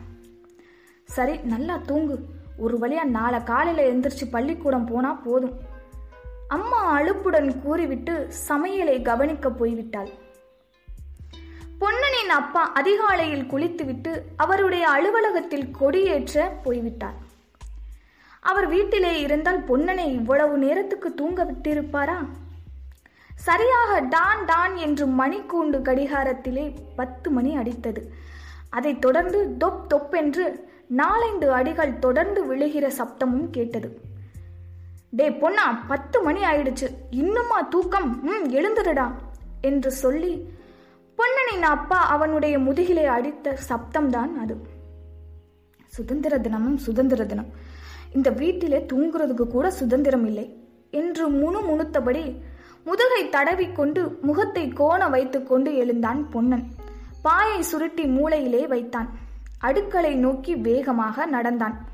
சரி நல்லா தூங்கு. ஒரு வழியா நாளை காலையில எந்திரிச்சு பள்ளிக்கூடம் போனா போதும். அம்மா அலுப்புடன் கூறிவிட்டு சமையலை கவனிக்க போய்விட்டாள். பொன்னனின் அப்பா அதிகாலையில் குளித்துவிட்டு அவருடைய அலுவலகத்தில் கொடியேற்ற போய்விட்டார். அவர் வீட்டிலே இருந்தால் பொன்னனை இவ்வளவு நேரத்துக்கு தூங்க விட்டிருப்பாரா? சரியாக டான் டான் என்று மணிக்கூண்டு கடிகாரத்திலே பத்து மணி அடித்தது. அதைத் தொடர்ந்து தொப் தொப் என்று நாலைந்து அடிகள் தொடர்ந்து விழுகிற சப்தமும் கேட்டது. டே பொன்னா பத்து மணி ஆயிடுச்சு. இன்னுமா தூக்கம்? ம் எழுந்துடுடா என்று சொல்லி பொன்னனின் அப்பா அவனுடைய முதுகிலே அடித்த சப்தம்தான் அது. சுதந்திர தினமும் சுதந்திர தினம். இந்த வீட்டிலே தூங்குறதுக்கு கூட சுதந்திரம் இல்லை என்று முணு முணுத்தபடி முதுகை தடவிக்கொண்டு முகத்தை கோண வைத்துக்கொண்டு எழுந்தான் பொன்னன். பாயை சுருட்டி மூளையிலே வைத்தான். அடுக்களை நோக்கி வேகமாக நடந்தான்.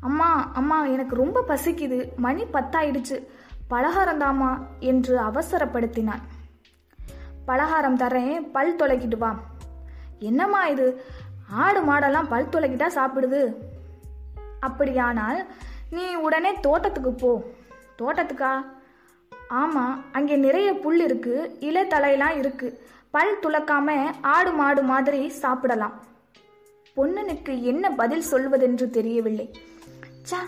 அம்மா அம்மா எனக்கு ரொம்ப பசிக்குது. மணி பத்தாயிடுச்சு. பலகாரம் தாமா என்று அவசரப்படுத்தினான். பலகாரம் தரேன் பல் தொலைக்கிட்டு வா. என்னம்மா இது? ஆடு மாடெல்லாம் பல் தொலைக்கிட்டா சாப்பிடுது. அப்படியானால் நீ உடனே தோட்டத்துக்கு போ. தோட்டத்துக்கா? ஆமாம் அங்கே நிறைய புல் இருக்கு. இலை தலையெல்லாம் இருக்கு. பல் துளக்காம ஆடு மாடு மாதிரி சாப்பிடலாம். பொன்னனுக்கு என்ன பதில் சொல்வதென்று தெரியவில்லை. சா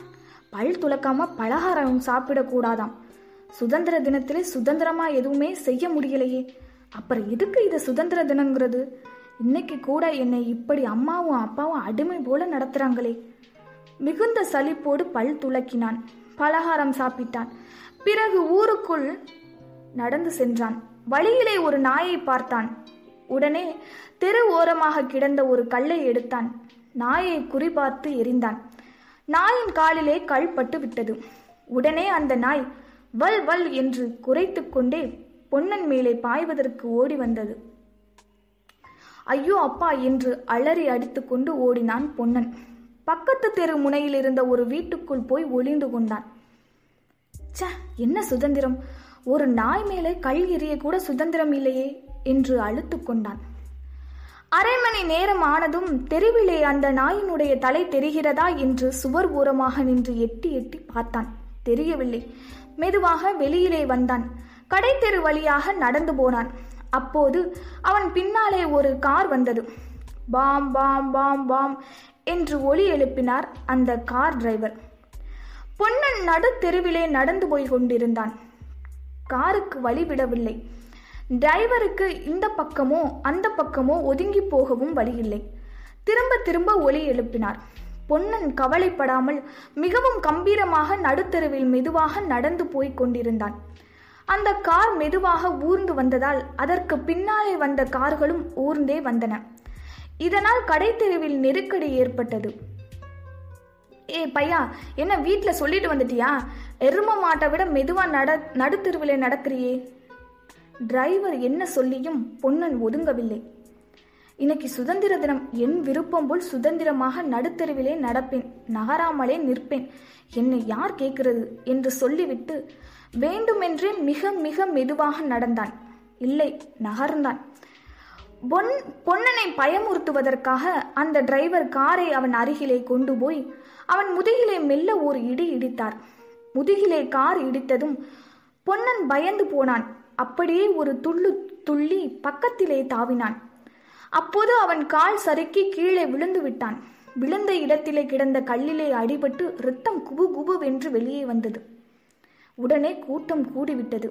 பல் துளக்காம பலகாரம் சாப்பிடக்கூடாதாம். சுதந்திர தினத்திலே சுதந்திரமா எதுவுமே செய்ய முடியலையே. அப்புறம் எதுக்கு இது சுதந்திர தினங்கிறது? இன்னைக்கு கூட என்னை இப்படி அம்மாவும் அப்பாவும் அடிமை போல நடத்துறாங்களே. மிகுந்த சலிப்போடு பல் துளக்கினான். பலகாரம் சாப்பிட்டான். பிறகு ஊருக்குள் நடந்து சென்றான். வழியிலே ஒரு நாயை பார்த்தான். உடனே தெரு ஓரமாக கிடந்த ஒரு கல்லை எடுத்தான். நாயை குறிபார்த்து எரிந்தான். நாயின் காலிலே கல் பட்டு விட்டது. உடனே அந்த நாய் வல் வல் என்று குறைத்து கொண்டே பொன்னன் மேலே பாய்வதற்கு ஓடி வந்தது. ஐயோ அப்பா என்று அலறி அடித்துக்கொண்டு ஓடினான் பொன்னன். பக்கத்து தெரு முனையில் இருந்த ஒரு வீட்டுக்குள் போய் ஒளிந்து கொண்டான். ச்சே என்ன சுதந்திரம்? ஒரு நாய் மேலே கல் எறிய கூட சுதந்திரம் இல்லையே. என்று அழுத்து கொண்டான். அரை மணி நேரம் ஆனதும் தெருவிலே அந்த நாயினுடைய தலை தெரிகிறதா என்று சுவர் ஓரமாக நின்று எட்டி எட்டி பார்த்தான். தெரியவில்லை. மெதுவாக வெளியிலே வந்தான். கடை தெரு வழியாக நடந்து போனான். அப்போது அவன் பின்னாலே ஒரு கார் வந்தது. பாம் பாம் பாம் பாம் என்று ஒலி எழுப்பினார் அந்த கார் டிரைவர். பொன்னன் நடு தெருவிலே நடந்து போய் கொண்டிருந்தான். காருக்கு வழி விடவில்லை. டிரைவருக்கு இந்த பக்கமோ அந்த பக்கமோ ஒதுங்கி போகவும் வழியில்லை. திரும்ப திரும்ப ஒலி எழுப்பினார். பொன்னன் கவலைப்படாமல் மிகவும் கம்பீரமாக நடுத்தெருவில் மெதுவாக நடந்து போய்க் கொண்டிருந்தான். அந்த கார் மெதுவாக ஊர்ந்து வந்ததால் அதற்கு பின்னாலே வந்த கார்களும் ஊர்ந்தே வந்தன. இதனால் கடைத்தெருவில் நெருக்கடி ஏற்பட்டது. ஏ பையா என்ன வீட்டில் சொல்லிட்டு வந்துட்டியா? எரும மாட்டை விட மெதுவாக நட நடுத்தெருவிலே நடக்கிறியே. டிரைவர் என்ன சொல்லியும் பொன்னன் ஒதுங்கவில்லை. இன்னைக்கு சுதந்திர தினம். என் விருப்பம் போல் சுதந்திரமாக நடுத்தெருவிலே நடப்பேன். நகராமலே நிற்பேன். என்னை யார் கேட்கிறது? என்று சொல்லிவிட்டு வேண்டுமென்றே மிக மிக மெதுவாக நடந்தான். இல்லை நகர்ந்தான். பொன் பொன்னனை பயமுறுத்துவதற்காக அந்த டிரைவர் காரை அவன் அருகிலே கொண்டு போய் அவன் முதுகிலே மெல்ல ஒரு இடி இடித்தார். முதுகிலே கார் இடித்ததும் பொன்னன் பயந்து போனான். அப்படியே ஒரு துள்ளு துள்ளி பக்கத்திலே தாவினான். அப்போது அவன் கால் சறுக்கி கீழே விழுந்து விட்டான். விழுந்த இடத்திலே கிடந்த கல்லிலே அடிபட்டு ரத்தம் குபு குபுவென்று வெளியே வந்தது. உடனே கூட்டம் கூடிவிட்டது.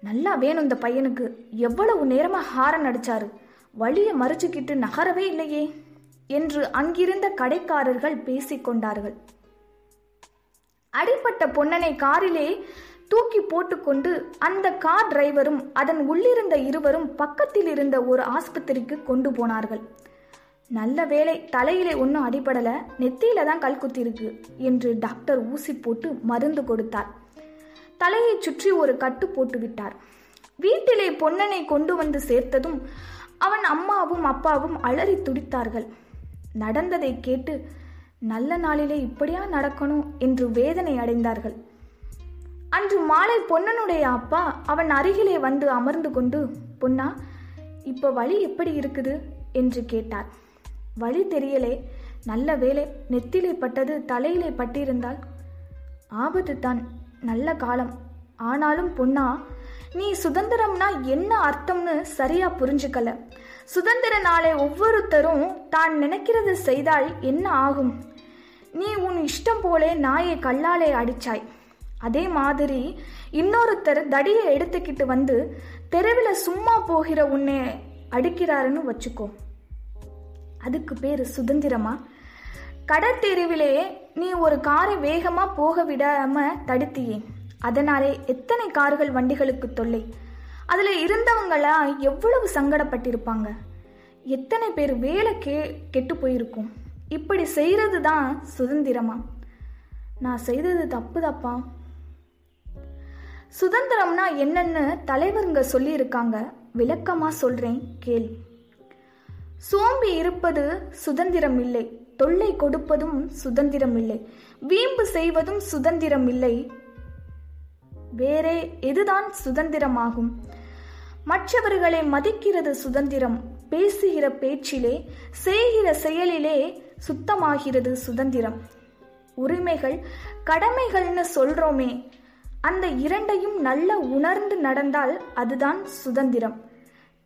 நல்லா வேணும் இந்த பையனுக்கு. எவ்வளவு நேரமா ஹாரன் அடிச்சாரு. வழிய மறைச்சுக்கிட்டு நகரவே இல்லையே என்று அங்கிருந்த கடைக்காரர்கள் பேசிக் கொண்டார்கள். அடிப்பட்ட பொன்னனை காரிலே தூக்கி போட்டுக்கொண்டு அந்த கார் டிரைவரும் அதன் உள்ளிருந்த இருவரும் பக்கத்தில் இருந்த ஒரு ஆஸ்பத்திரிக்கு கொண்டு போனார்கள். நல்ல வேலை தலையிலே ஒன்றும் அடிபடல நெத்தியில தான் கல் குத்திருக்கு என்று டாக்டர் ஊசி போட்டு மருந்து கொடுத்தார். தலையை சுற்றி ஒரு கட்டு போட்டு விட்டார். வீட்டிலே பொன்னனை கொண்டு வந்து சேர்த்ததும் அவன் அம்மாவும் அப்பாவும் அலறி துடித்தார்கள். நடந்ததை கேட்டு நல்ல நாளிலே இப்படியா நடக்கணும்? என்று வேதனை அடைந்தார்கள். அன்று மாலை பொன்னனுடைய அப்பா அவன் அருகிலே வந்து அமர்ந்து கொண்டு பொன்னா இப்போ வழி எப்படி இருக்குது? என்று கேட்டார். வழி தெரியலே. நல்ல வேலை நெத்திலே பட்டது தலையிலே பட்டிருந்தால் ஆபத்து தான். நல்ல காலம். ஆனாலும் பொன்னா நீ சுதந்திரம்னா என்ன அர்த்தம்னு சரியா புரிஞ்சுக்கல. சுதந்திர நாளை ஒவ்வொருத்தரும் தான் நினைக்கிறது செய்தால் என்ன ஆகும்? நீ உன் இஷ்டம் போலே நாயை கல்லாலே அடிச்சாய். அதே மாதிரி இன்னொருத்தர் தடியை எடுத்துக்கிட்டு வந்து தெருவில் சும்மா போகிற உன்னை அடிக்கிறாருன்னு வச்சுக்கோ. அதுக்கு பேர் சுதந்திரமா? கடத்தெருவிலே நீ ஒரு காரை வேகமாக போக விடாம தடுத்தியே. அதனாலே எத்தனை கார்கள் வண்டிகளுக்கு தொல்லை. அதில் இருந்தவங்களா எவ்வளவு சங்கடப்பட்டிருப்பாங்க. எத்தனை பேர் வேலை கே கெட்டு போயிருக்கும். இப்படி செய்கிறது தான் சுதந்திரமா? நான் செய்தது தப்பு தப்பா? சுதந்திரம்னா என்னன்னு தலைவருங்க சொல்லியிருக்காங்க. விளக்கமா சொல்றேன் கேள். சோம்பி இருப்பது சுதந்திரம் இல்லை தொல்லை கொடுப்பதும் சுதந்திரம் இல்லை வீம்பு செய்வதும் சுதந்திரம் இல்லை வேறே எதுதான் சுதந்திரமாகும்? மற்றவர்களை மதிக்கிறது சுதந்திரம். பேசுகிற பேச்சிலே செய்கிற செயலிலே சுத்தமாகிறது சுதந்திரம். உரிமைகள் கடமைகள்னு சொல்றோமே அந்த இரண்டையும் நல்ல உணர்ந்து நடந்தால் அதுதான் சுதந்திரம்.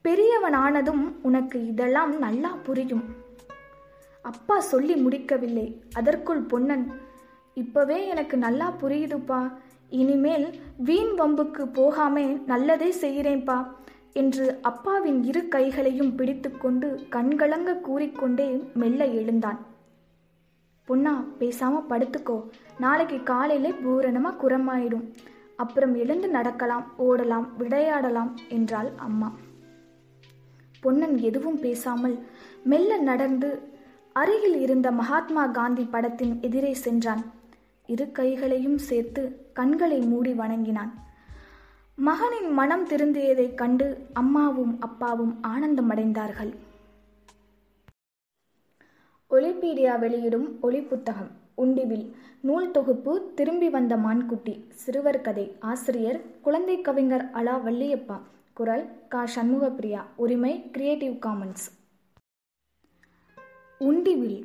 பெரியவனானதும் உனக்கு இதெல்லாம் நல்லா புரியும். அப்பா சொல்லி முடிக்கவில்லை. அதற்குள் பொன்னன் இப்பவே எனக்கு நல்லா புரியுதுப்பா. இனிமேல் வீண் வம்புக்கு போகாமே நல்லதே செய்கிறேன்ப்பா என்று அப்பாவின் இரு கைகளையும் பிடித்துக்கொண்டு கண்கலங்க கூறிக்கொண்டே மெல்ல எழுந்தான். பொன்னா பேசாம படுத்துக்கோ. நாளைக்கு காலையில பூரணமா குரமாயிடும். அப்புறம் எழுந்து நடக்கலாம் ஓடலாம் விளையாடலாம் என்றாள் அம்மா. பொன்னன் எதுவும் பேசாமல் மெல்ல நடந்து அருகில் இருந்த மகாத்மா காந்தி படத்தின் எதிரே சென்றான். இரு கைகளையும் சேர்த்து கண்களை மூடி வணங்கினான். மகனின் மனம் திருந்தியதைக் கண்டு அம்மாவும் அப்பாவும் ஆனந்தமடைந்தார்கள். ஒலிபீடியா வெளியிடும் ஒளி புத்தகம் உண்டிவில். நூல் தொகுப்பு திரும்பி வந்த மான்குட்டி சிறுவர் கதை ஆசிரியர் குழந்தை கவிஞர் அலா வள்ளியப்பா. குரல் கா. சண்முகப்பிரியா. உரிமை கிரியேட்டிவ் காமன்ஸ் உண்டிவில்.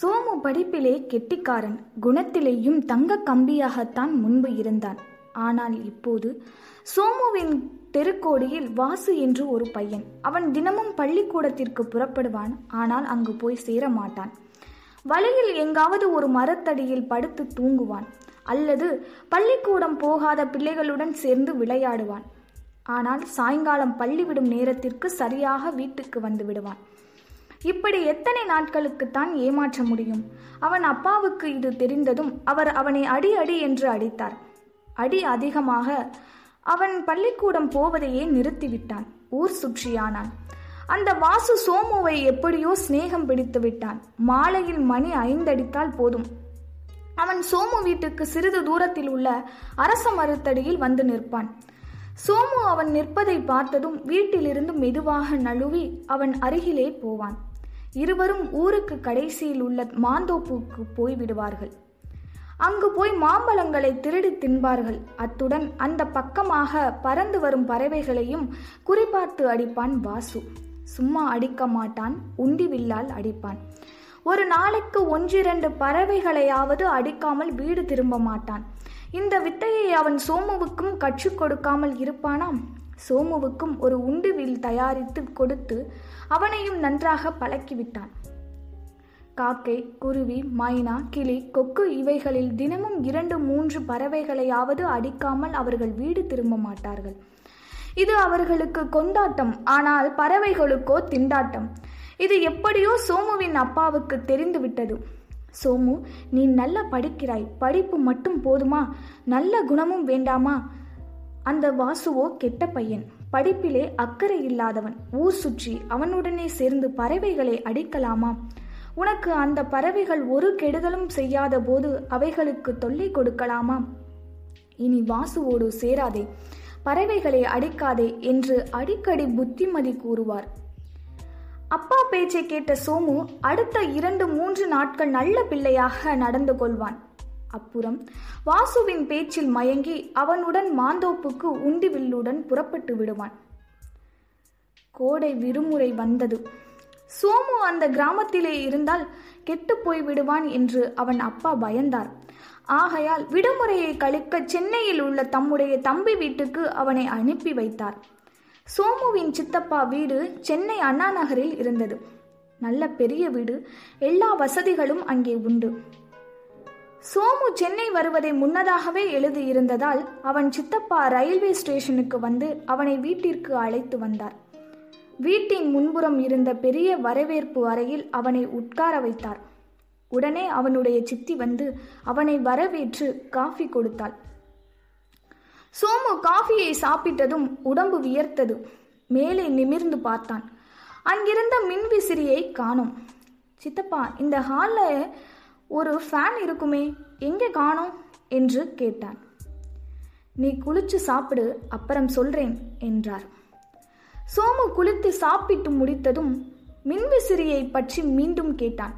சோமு படிப்பிலே கெட்டிக்காரன் குணத்திலேயும் தங்க கம்பியாகத்தான் முன்பு இருந்தான். ஆனால் இப்போது சோமுவின் தெருக்கோடியில் வாசு என்று ஒரு பையன். அவன் தினமும் பள்ளிக்கூடத்திற்கு புறப்படுவான். ஆனால் அங்கு போய் சேர மாட்டான். வழியில் எங்காவது ஒரு மரத்தடியில் படுத்து தூங்குவான். அல்லது பள்ளிக்கூடம் போகாத பிள்ளைகளுடன் சேர்ந்து விளையாடுவான். ஆனால் சாயங்காலம் பள்ளி விடும் நேரத்திற்கு சரியாக வீட்டுக்கு வந்து விடுவான். இப்படி எத்தனை நாட்களுக்குத்தான் ஏமாற்ற முடியும்? அவன் அப்பாவுக்கு இது தெரிந்ததும் அவர் அவனை அடி அடி என்று அடித்தார். அடி அதிகமாக அவன் பள்ளிக்கூடம் போவதையே நிறுத்திவிட்டான். ஊர் சுற்றியானான். அந்த வாசு சோமுவை எப்படியோ சிநேகம் பிடித்து விட்டான். மாலையில் மணி ஐந்தடித்தால் போதும். அவன் சோமு வீட்டுக்கு சிறிது தூரத்தில் உள்ள அரச மருத்தடியில் வந்து நிற்பான். சோமு அவன் நிற்பதை பார்த்ததும் வீட்டிலிருந்து மெதுவாக நழுவி அவன் அருகிலே போவான். இருவரும் ஊருக்கு கடைசியில் உள்ள மாந்தோப்புக்கு போய் விடுவார்கள் அங்கு போய் மாம்பழங்களை திருடி தின்பார்கள். அத்துடன் அந்த பக்கமாக பறந்து வரும் பறவைகளையும் குறிபார்த்து அடிப்பான் வாசு. சும்மா அடிக்க மாட்டான் உண்டி வில்லால் அடிப்பான். ஒரு நாளைக்கு ஒன்றிரண்டு பறவைகளையாவது அடிக்காமல் வீடு திரும்ப மாட்டான். இந்த வித்தையை அவன் சோமுவுக்கும் கற்றுக் கொடுக்காமல் இருப்பானாம்? சோமுவுக்கும் ஒரு உண்டுவில் தயாரித்து கொடுத்து அவனையும் நன்றாக பழக்கிவிட்டான். காக்கை குருவி மைனா கிளி கொக்கு இவைகளில் தினமும் இரண்டு மூன்று பறவைகளையாவது அடிக்காமல் அவர்கள் வீடு திரும்ப மாட்டார்கள். இது அவர்களுக்கு கொண்டாட்டம் ஆனால் பறவைகளுக்கோ திண்டாட்டம். இது எப்படியோ சோமுவின் அப்பாவுக்கு தெரிந்துவிட்டது. சோமு நீ நல்லா படிக்கிறாய் படிப்பு மட்டும் போதுமா? நல்ல குணமும் வேண்டாமா? அந்த வாசுவோ கெட்ட பையன். படிப்பிலே அக்கறை இல்லாதவன். ஊர் சுற்றி அவனுடனே சேர்ந்து பறவைகளை அடிக்கலாமா? உனக்கு அந்த பறவைகள் ஒரு கெடுதலும் செய்யாத போது அவைகளுக்கு தொல்லை கொடுக்கலாமா? இனி வாசுவோடு சேராதே. பறவைகளை அடிக்காதே என்று அடிக்கடி புத்திமதி கூறுவார். அப்பா பேச்சை கேட்ட சோமு அடுத்த இரண்டு மூன்று நாட்கள் நல்ல பிள்ளையாக நடந்து கொள்வான். அப்புறம் வாசுவின் பேச்சில் மயங்கி அவனுடன் மாந்தோப்புக்கு உண்டி வில்லுடன் புறப்பட்டு விடுவான். கோடை விடுமுறை வந்தது. சோமு அந்த கிராமத்திலே இருந்தால் கெட்டு போய் விடுவான் என்று அவன் அப்பா பயந்தார். ஆகையால் விடுமுறையை கழிக்க சென்னையில் உள்ள தம்முடைய தம்பி வீட்டுக்கு அவனை அனுப்பி வைத்தார். சோமுவின் சித்தப்பா வீடு சென்னை அண்ணா நகரில் இருந்தது. நல்ல பெரிய வீடு எல்லா வசதிகளும் அங்கே உண்டு. சோமு சென்னை வருவதை முன்னதாகவே எழுதியிருந்ததால் அவன் சித்தப்பா ரயில்வே ஸ்டேஷனுக்கு வந்து அவனை வீட்டிற்கு அழைத்து வந்தார். வீட்டின் முன்புறம் இருந்த பெரிய வரவேற்பு அறையில் அவனை உட்கார வைத்தார். உடனே அவனுடைய சித்தி வந்து அவனை வரவேற்று காஃபி கொடுத்தாள். சோமு காஃபியை சாப்பிட்டதும் உடம்பு வியர்த்தது. மேலே நிமிர்ந்து பார்த்தான். அங்கிருந்த மின்விசிறியை காணோம். சித்தப்பா இந்த ஹாலில் ஒரு ஃபேன் இருக்குமே எங்கே காணோம்? என்று கேட்டான். நீ குளிச்சு சாப்பிடு அப்புறம் சொல்றேன் என்றார். சோமு குளித்து சாப்பிட்டு முடித்ததும் மின்விசிறியை பற்றி மீண்டும் கேட்டான்.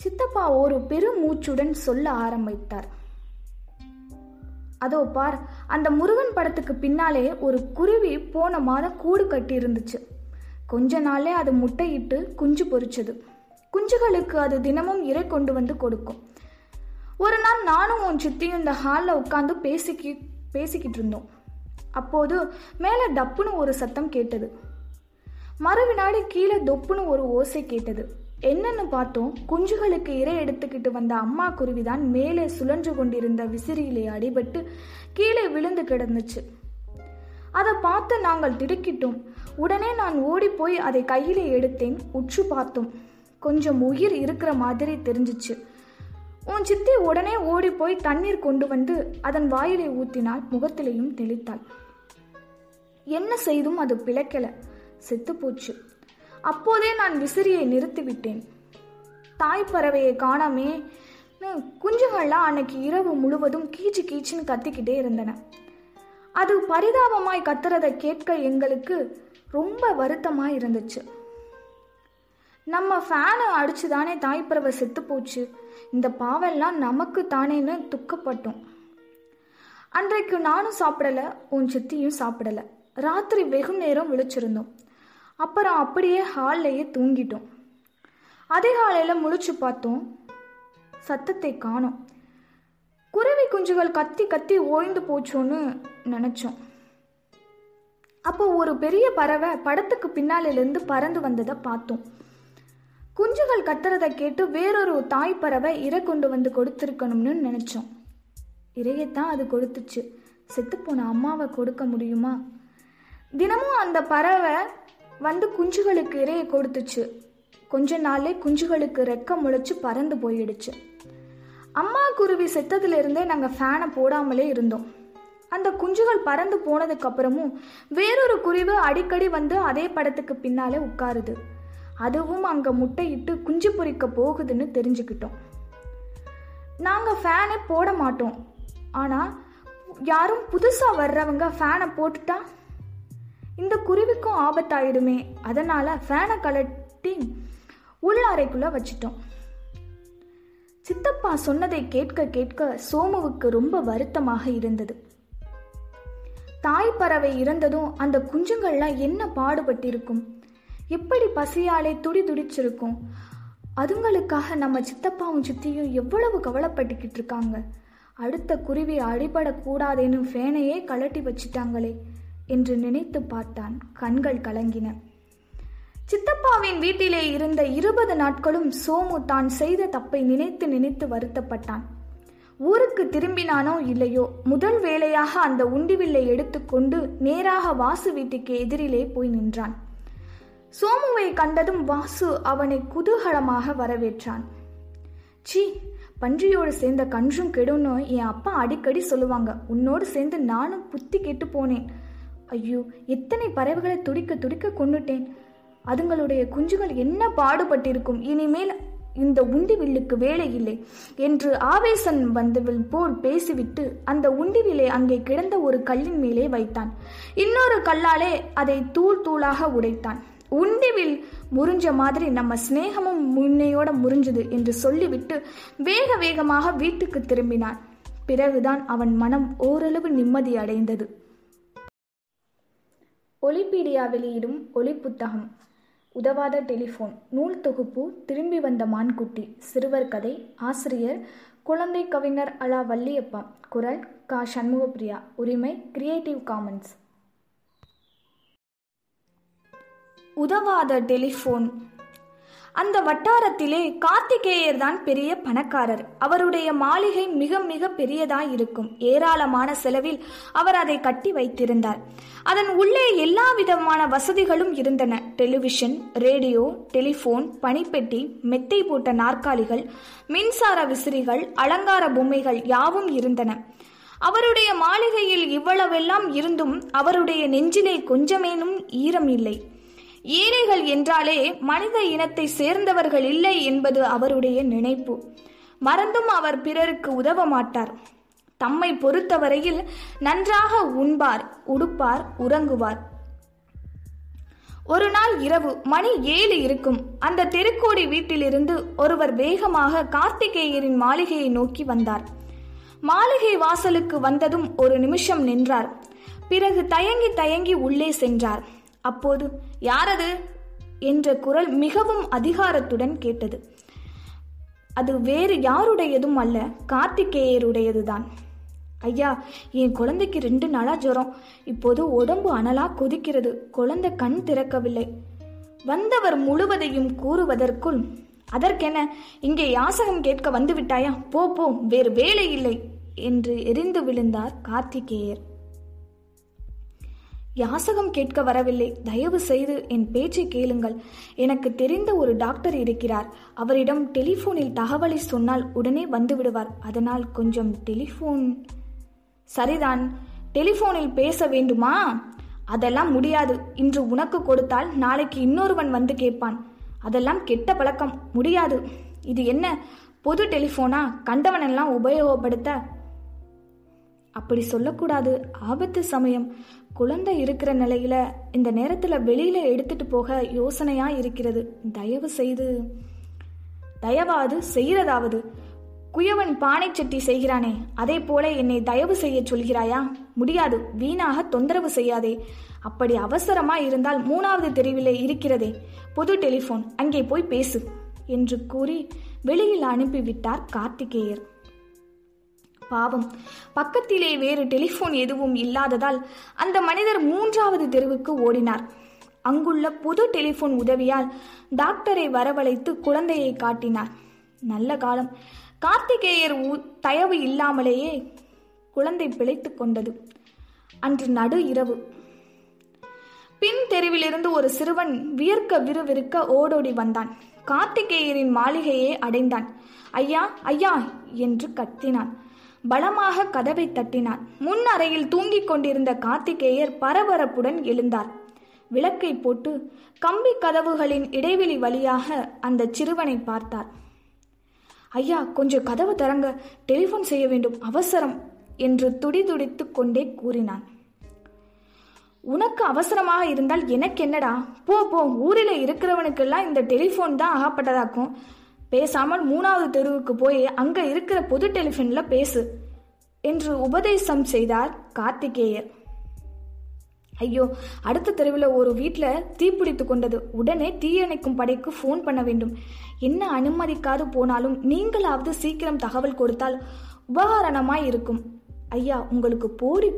சித்தப்பா ஒரு பெருமூச்சுடன் சொல்ல ஆரம்பித்தார். அதோ பார் அந்த முருகன் படத்துக்கு பின்னாலே ஒரு குருவி போன மாதம் கூடு கட்டி இருந்துச்சு கொஞ்ச நாளே அது முட்டையிட்டு குஞ்சு பொரிச்சது குஞ்சுகளுக்கு அது தினமும் இறை கொண்டு வந்து கொடுக்கும். ஒரு நாள் நானும் உன் சித்தியும் இந்த ஹாலில் உட்காந்து பேசிக்கி பேசிக்கிட்டு இருந்தோம். அப்போது மேலே டப்புன்னு ஒரு சத்தம் கேட்டது. மறு வினாடி கீழே தொப்புன்னு ஒரு ஓசை கேட்டது. என்னன்னு பார்த்தோம் குஞ்சுகளுக்கு இரை எடுத்துக்கிட்டு வந்த அம்மா குருவிதான் மேலே சுழன்று கொண்டிருந்த விசிறியிலே அடிபட்டு கீழே விழுந்து கிடந்துச்சு. அதை பார்த்து நாங்கள் திடுக்கிட்டோம். உடனே நான் ஓடிப்போய் அதை கையிலே எடுத்தேன். உற்று பார்த்தோம். கொஞ்சம் உயிர் இருக்கிற மாதிரி தெரிஞ்சிச்சு. உன் சித்தி உடனே ஓடிப்போய் தண்ணீர் கொண்டு வந்து அதன் வாயிலை ஊத்தினாள் முகத்திலையும் தெளித்தாள். என்ன செய்தும் அது பிழைக்கல. செத்து போச்சு. அப்போதே நான் விசிறியை நிறுத்திவிட்டேன். தாய் பறவையை காணாமே. குஞ்சுகள்லாம் அன்னைக்கு இரவு முழுவதும் கீச்சு கீச்சுன்னு கத்திக்கிட்டே இருந்தன. அது பரிதாபமாய் கத்துறதை கேட்க எங்களுக்கு ரொம்ப வருத்தமாக இருந்துச்சு. நம்ம ஃபேனை அடிச்சு தானே தாய்ப்பறவை செத்து போச்சு. இந்த பாவெல்லாம் நமக்கு தானேன்னு துக்கப்பட்டோம். அன்றைக்கு நானும் சாப்பிடல உன் சித்தியும் சாப்பிடல. ராத்திரி வெகு நேரம் விழிச்சிருந்தோம். அப்புறம் அப்படியே ஹால்லையே தூங்கிட்டோம். அதிகாலையில் முழிச்சு பார்த்தோம். சத்தத்தை காணோம். குருவி குஞ்சுகள் கத்தி கத்தி ஓய்ந்து போச்சோன்னு நினச்சோம். அப்போ ஒரு பெரிய பறவை படத்துக்கு பின்னாலிருந்து பறந்து வந்ததை பார்த்தோம். குஞ்சுகள் கத்துறதை கேட்டு வேறொரு தாய் பறவை இறை கொண்டு வந்து கொடுத்துருக்கணும்னு நினச்சோம். இறையைத்தான் அது கொடுத்துச்சு. செத்துப்போன அம்மாவை கொடுக்க முடியுமா? தினமும் அந்த பறவை வந்து குஞ்சுகளுக்கு இறையை கொடுத்துச்சு. கொஞ்ச நாளே குஞ்சுகளுக்கு ரெக்கம் முளைச்சு பறந்து போயிடுச்சு. அம்மா குருவி செத்ததுலேருந்தே நாங்கள் ஃபேனை போடாமலே இருந்தோம். அந்த குஞ்சுகள் பறந்து போனதுக்கு அப்புறமும் வேறொரு குருவி அடிக்கடி வந்து அதே படத்துக்கு பின்னாலே உட்காருது. அதுவும் அங்கே முட்டையிட்டு குஞ்சு பொறிக்க போகுதுன்னு தெரிஞ்சுக்கிட்டோம். நாங்கள் ஃபேனே போட மாட்டோம். ஆனால் யாரும் புதுசாக வர்றவங்க ஃபேனை போட்டுட்டா? இந்த குருவிக்கும் ஆபத்தாயிடுமே. அதனால் ஃபேனை கலட்டி உள்ளறைக்குள்ளே வச்சிட்டோம். சித்தப்பா சொன்னதை கேட்க கேட்க சோமுவுக்கு ரொம்ப வருத்தமாக இருந்தது. தாய் பறவை இறந்ததும் அந்த குஞ்சுங்கள்லாம் என்ன பாடுபட்டிருக்கும்? எப்படி பசியாலே துடி துடிச்சிருக்கும்? அதுங்களுக்காக நம்ம சித்தப்பாவும் சித்தியும் எவ்வளவு கவலைப்பட்டுக்கிட்டு இருக்காங்க? அடுத்த குருவி அடிபடக்கூடாதேன்னு ஃபேனையே கலட்டி வச்சிட்டாங்களே. என்று நினைத்து பார்த்தான் கண்கள் கலங்கின. சித்தப்பாவின் வீட்டிலே இருந்த இருபது நாட்களும் சோமு தான் செய்த தப்பை நினைத்து நினைத்து வருத்தப்பட்டான். ஊருக்கு திரும்பினானோ இல்லையோ முதல் வேளையாக அந்த உண்டிவில்லை எடுத்துக்கொண்டு நேராக வாசு வீட்டுக்கு எதிரிலே போய் நின்றான். சோமுவை கண்டதும் வாசு அவனை குதூகலமாக வரவேற்றான். சீ பன்றியோடு சேர்ந்த கன்றும் கெடுன்னு என் அப்பா அடிக்கடி சொல்லுவாங்க. உன்னோடு சேர்ந்து நானும் புத்தி கெட்டு போனேன். ஐயோ எத்தனை பறவைகளை துடிக்க துடிக்க கொண்டுட்டேன் அதுங்களுடைய குஞ்சுகள் என்ன பாடுபட்டிருக்கும்? இனிமேல் இந்த உண்டி வில்லுக்கு வேலை இல்லை என்று ஆவேசன் வந்தவள் போல் பேசிவிட்டு அந்த உண்டிவிலை அங்கே கிடந்த ஒரு கல்லின் மேலே வைத்தான். இன்னொரு கல்லாலே அதை தூள் தூளாக உடைத்தான். உண்டிவில் முறிஞ்ச மாதிரி நம்ம சிநேகமும் முன்னையோட முறிஞ்சது என்று சொல்லிவிட்டு வேக வேகமாக வீட்டுக்கு திரும்பினான். பிறகுதான் அவன் மனம் ஓரளவு நிம்மதி அடைந்தது. ஒலிபீடியா வெளியிடும் ஒலி புத்தகம் உதவாத டெலிஃபோன் நூல் தொகுப்பு திரும்பி வந்த மான்குட்டி. சிறுவர் கதை. ஆசிரியர் குழந்தை கவிஞர் அலா வள்ளியப்பா. குரல் கா. சண்முகப்பிரியா. உரிமை கிரியேட்டிவ் காமன்ஸ் உதவாத டெலிஃபோன் அந்த வட்டாரத்திலே கார்த்திகேயர் தான் பெரிய பணக்காரர். அவருடைய மாளிகை மிக மிக பெரியதாய் இருக்கும் ஏராளமான செலவில் அவர் அதை கட்டி வைத்திருந்தார். அதன் உள்ளே எல்லா விதமான வசதிகளும் இருந்தன. டெலிவிஷன் ரேடியோ டெலிஃபோன் பனிப்பெட்டி மெத்தை போட்ட நாற்காலிகள் மின்சார விசிறிகள் அலங்கார பொம்மைகள் யாவும் இருந்தன. அவருடைய மாளிகையில் இவ்வளவெல்லாம் இருந்தும் அவருடைய நெஞ்சிலே கொஞ்சமேனும் ஈரம் இல்லை ஏழைகள் என்றாலே மனித இனத்தை சேர்ந்தவர்கள் இல்லை என்பது அவருடைய நினைப்பு. மறந்தும் அவர் பிறருக்கு உதவ மாட்டார். தம்மை பொறுத்தவரையில் நன்றாக உண்பார் உடுப்பார் உறங்குவார். ஒரு நாள் இரவு மணி ஏழு இருக்கும். அந்த தெருக்கோடி வீட்டிலிருந்து ஒருவர் வேகமாக கார்த்திகேயரின் மாளிகையை நோக்கி வந்தார். மாளிகை வாசலுக்கு வந்ததும் ஒரு நிமிஷம் நின்றார். பிறகு தயங்கி தயங்கி உள்ளே சென்றார். அப்போது யாரது? என்ற குரல் மிகவும் அதிகாரத்துடன் கேட்டது. அது வேறு யாருடையதும் அல்ல கார்த்திகேயருடையதுதான். ஐயா என் குழந்தைக்கு ரெண்டு நாளா ஜுரம். இப்போது உடம்பு அனலா கொதிக்கிறது. குழந்தை கண் திறக்கவில்லை. வந்தவர் முழுவதையும் கூறுவதற்குள் அதற்கென இங்கே யாசகம் கேட்க வந்துவிட்டாயா? போ போ வேறு வேலை இல்லை என்று எரிந்து விழுந்தார் கார்த்திகேயர். யாசகம் கேட்க வரவில்லை. தயவு செய்து என் பேச்சை கேளுங்கள். எனக்கு தெரிந்த ஒரு டாக்டர் இருக்கிறார். அவரிடம் டெலிஃபோனில் தகவலை சொன்னால் உடனே வந்து விடுவார். அதனால் கொஞ்சம் டெலிஃபோன். சரிதான். டெலிஃபோனில் பேச வேண்டுமா? அதெல்லாம் முடியாது. இன்று உனக்கு கொடுத்தால் நாளைக்கு இன்னொருவன் வந்து கேட்பான். அதெல்லாம் கெட்ட பழக்கம். முடியாது. இது என்ன? பொது டெலிஃபோனா? கண்டவனெல்லாம் உபயோகப்படுத்த அப்படி சொல்லக்கூடாது. ஆபத்து சமயம். குழந்தை இருக்கிற நிலையில இந்த நேரத்துல வெளியில எடுத்துட்டு போக யோசனையா இருக்கிறது. தயவு செய்து. தயவாது செய்யறதாவது. குயவன் பானை சட்டி செய்கிறானே அதே போல என்னை தயவு செய்ய சொல்கிறாயா? முடியாது வீணாக தொந்தரவு செய்யாதே. அப்படி அவசரமா இருந்தால் மூணாவது தெருவிலே இருக்கிறதே. பொது டெலிபோன் அங்கே போய் பேசு என்று கூறி வெளியில் அனுப்பிவிட்டார் கார்த்திகேயர். பாவம். பக்கத்திலே வேறு டெலிபோன் எதுவும் இல்லாததால் அந்த மனிதர் மூன்றாவது தெருவுக்கு ஓடினார். அங்குள்ள புது டெலிபோன் உதவியால் டாக்டரை வரவழைத்து குழந்தையை காட்டினார். நல்ல காலம். கார்த்திகேயர் தயவு இல்லாமலேயே குழந்தை பிழைத்துக் கொண்டது. அன்று நடு இரவு. பின் தெருவிலிருந்து ஒரு சிறுவன் வியர்க்க விறுவிறுக்க ஓடோடி வந்தான். கார்த்திகேயரின் மாளிகையை அடைந்தான். ஐயா ஐயா என்று கத்தினான். பலமாக கதவை தட்டினான். முன் அறையில் தூங்கிக் கொண்டிருந்த கார்த்திகேயர் பரபரப்புடன் எழுந்தார். விளக்கை போட்டு கம்பி கதவுகளின் இடைவெளி வழியாக அந்த சிறுவனை பார்த்தார். ஐயா கொஞ்சம் கதவு தரங்க டெலிபோன் செய்ய வேண்டும் அவசரம் என்று துடிதுடித்து கொண்டே கூறினான். உனக்கு அவசரமாக இருந்தால் எனக்கு என்னடா போ போ ஊரில் இருக்கிறவனுக்கெல்லாம் இந்த டெலிஃபோன் தான் ஆகப்பட்டதாக்கும். பேசாமல் மூணாவது தெருவுக்கு போய் அங்க இருக்கிற பொது டெலிஃபோன்ல பேசு என்று உபதேசம் செய்தார் கார்த்திகேயர். ஐயோ அடுத்த தெருவில் ஒரு வீட்டில் தீப்பிடித்து கொண்டது. உடனே தீயணைக்கும் படைக்கு ஃபோன் பண்ண வேண்டும். என்ன அனுமதிக்காது போனாலும் நீங்களாவது சீக்கிரம் தகவல் கொடுத்தால் உபகாரணமாய் இருக்கும். ஐயா உங்களுக்கு போரி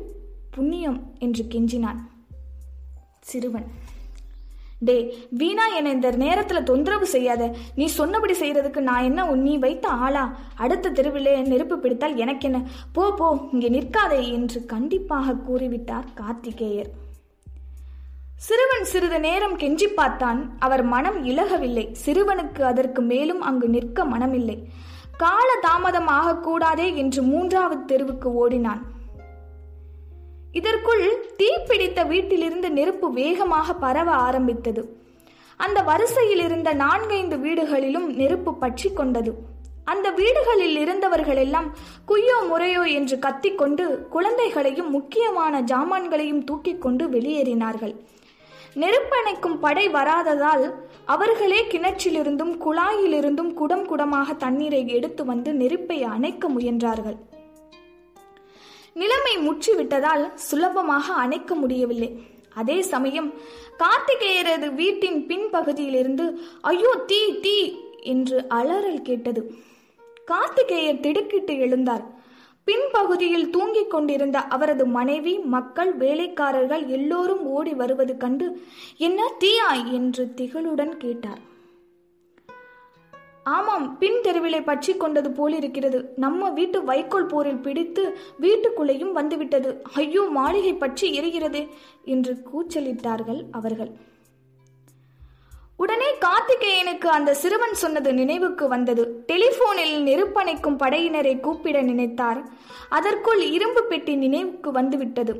புண்ணியம் என்று கெஞ்சினான் சிறுவன். டே வீணா என்னை இந்த நேரத்துல தொந்தரவு செய்யாத. நீ சொன்னபடி செய்யறதுக்கு நான் என்ன நீ வைத்த ஆளா? அடுத்த தெருவிலே நெருப்பு பிடித்தால் எனக்கு என்ன போ போ இங்கே நிற்காதே என்று கண்டிப்பாக கூறிவிட்டார் கார்த்திகேயர். சிறுவன் சிறிது நேரம் கெஞ்சி பார்த்தான். அவர் மனம் இலகவில்லை. சிறுவனுக்கு அதற்கு மேலும் அங்கு நிற்க மனமில்லை. கால தாமதம் ஆகக்கூடாதே என்று மூன்றாவது தெருவுக்கு ஓடினான். இதற்குள் தீப்பிடித்த வீட்டிலிருந்து நெருப்பு வேகமாக பரவ ஆரம்பித்தது. அந்த வரிசையில் இருந்த நான்கைந்து வீடுகளிலும் நெருப்பு பற்றி கொண்டது. அந்த வீடுகளில் இருந்தவர்கள் எல்லாம் குய்யோ முறையோ என்று கத்திக்கொண்டு குழந்தைகளையும் முக்கியமான ஜாமான்களையும் தூக்கி கொண்டு வெளியேறினார்கள். நெருப்பணைக்கும் படை வராததால் அவர்களே கிணற்றிலிருந்தும் குழாயிலிருந்தும் குடம் குடமாக தண்ணீரை எடுத்து வந்து நெருப்பை அணைக்க முயன்றார்கள். நிலைமை முற்றிவிட்டதால் சுலபமாக அணைக்க முடியவில்லை. அதே சமயம் கார்த்திகேயரது வீட்டின் பின்பகுதியிலிருந்து ஐயோ தீ தீ என்று அலறல் கேட்டது. கார்த்திகேயர் திடுக்கிட்டு எழுந்தார். பின்பகுதியில் தூங்கிக் கொண்டிருந்த அவரது மனைவி மக்கள் வேலைக்காரர்கள் எல்லோரும் ஓடி வருவது கண்டு என்ன தீயா? என்று திகழுடன் கேட்டார். ஆமாம் பின் தெருவிலை பற்றி கொண்டது போல் இருக்கிறது நம்ம வீட்டு வைக்கோல் போரில் பிடித்து வீட்டுக்குள்ளேயும் வந்துவிட்டது. ஐயோ மாளிகை பற்றி எரிகிறது என்று கூச்சலிட்டார்கள் அவர்கள். உடனே கார்த்திகேயனுக்கு அந்த சிறுவன் சொன்னது நினைவுக்கு வந்தது. டெலிபோனில் நெருப்பணைக்கும் படையினரை கூப்பிட நினைத்தார். அதற்குள் இரும்பு பெட்டி நினைவுக்கு வந்துவிட்டது.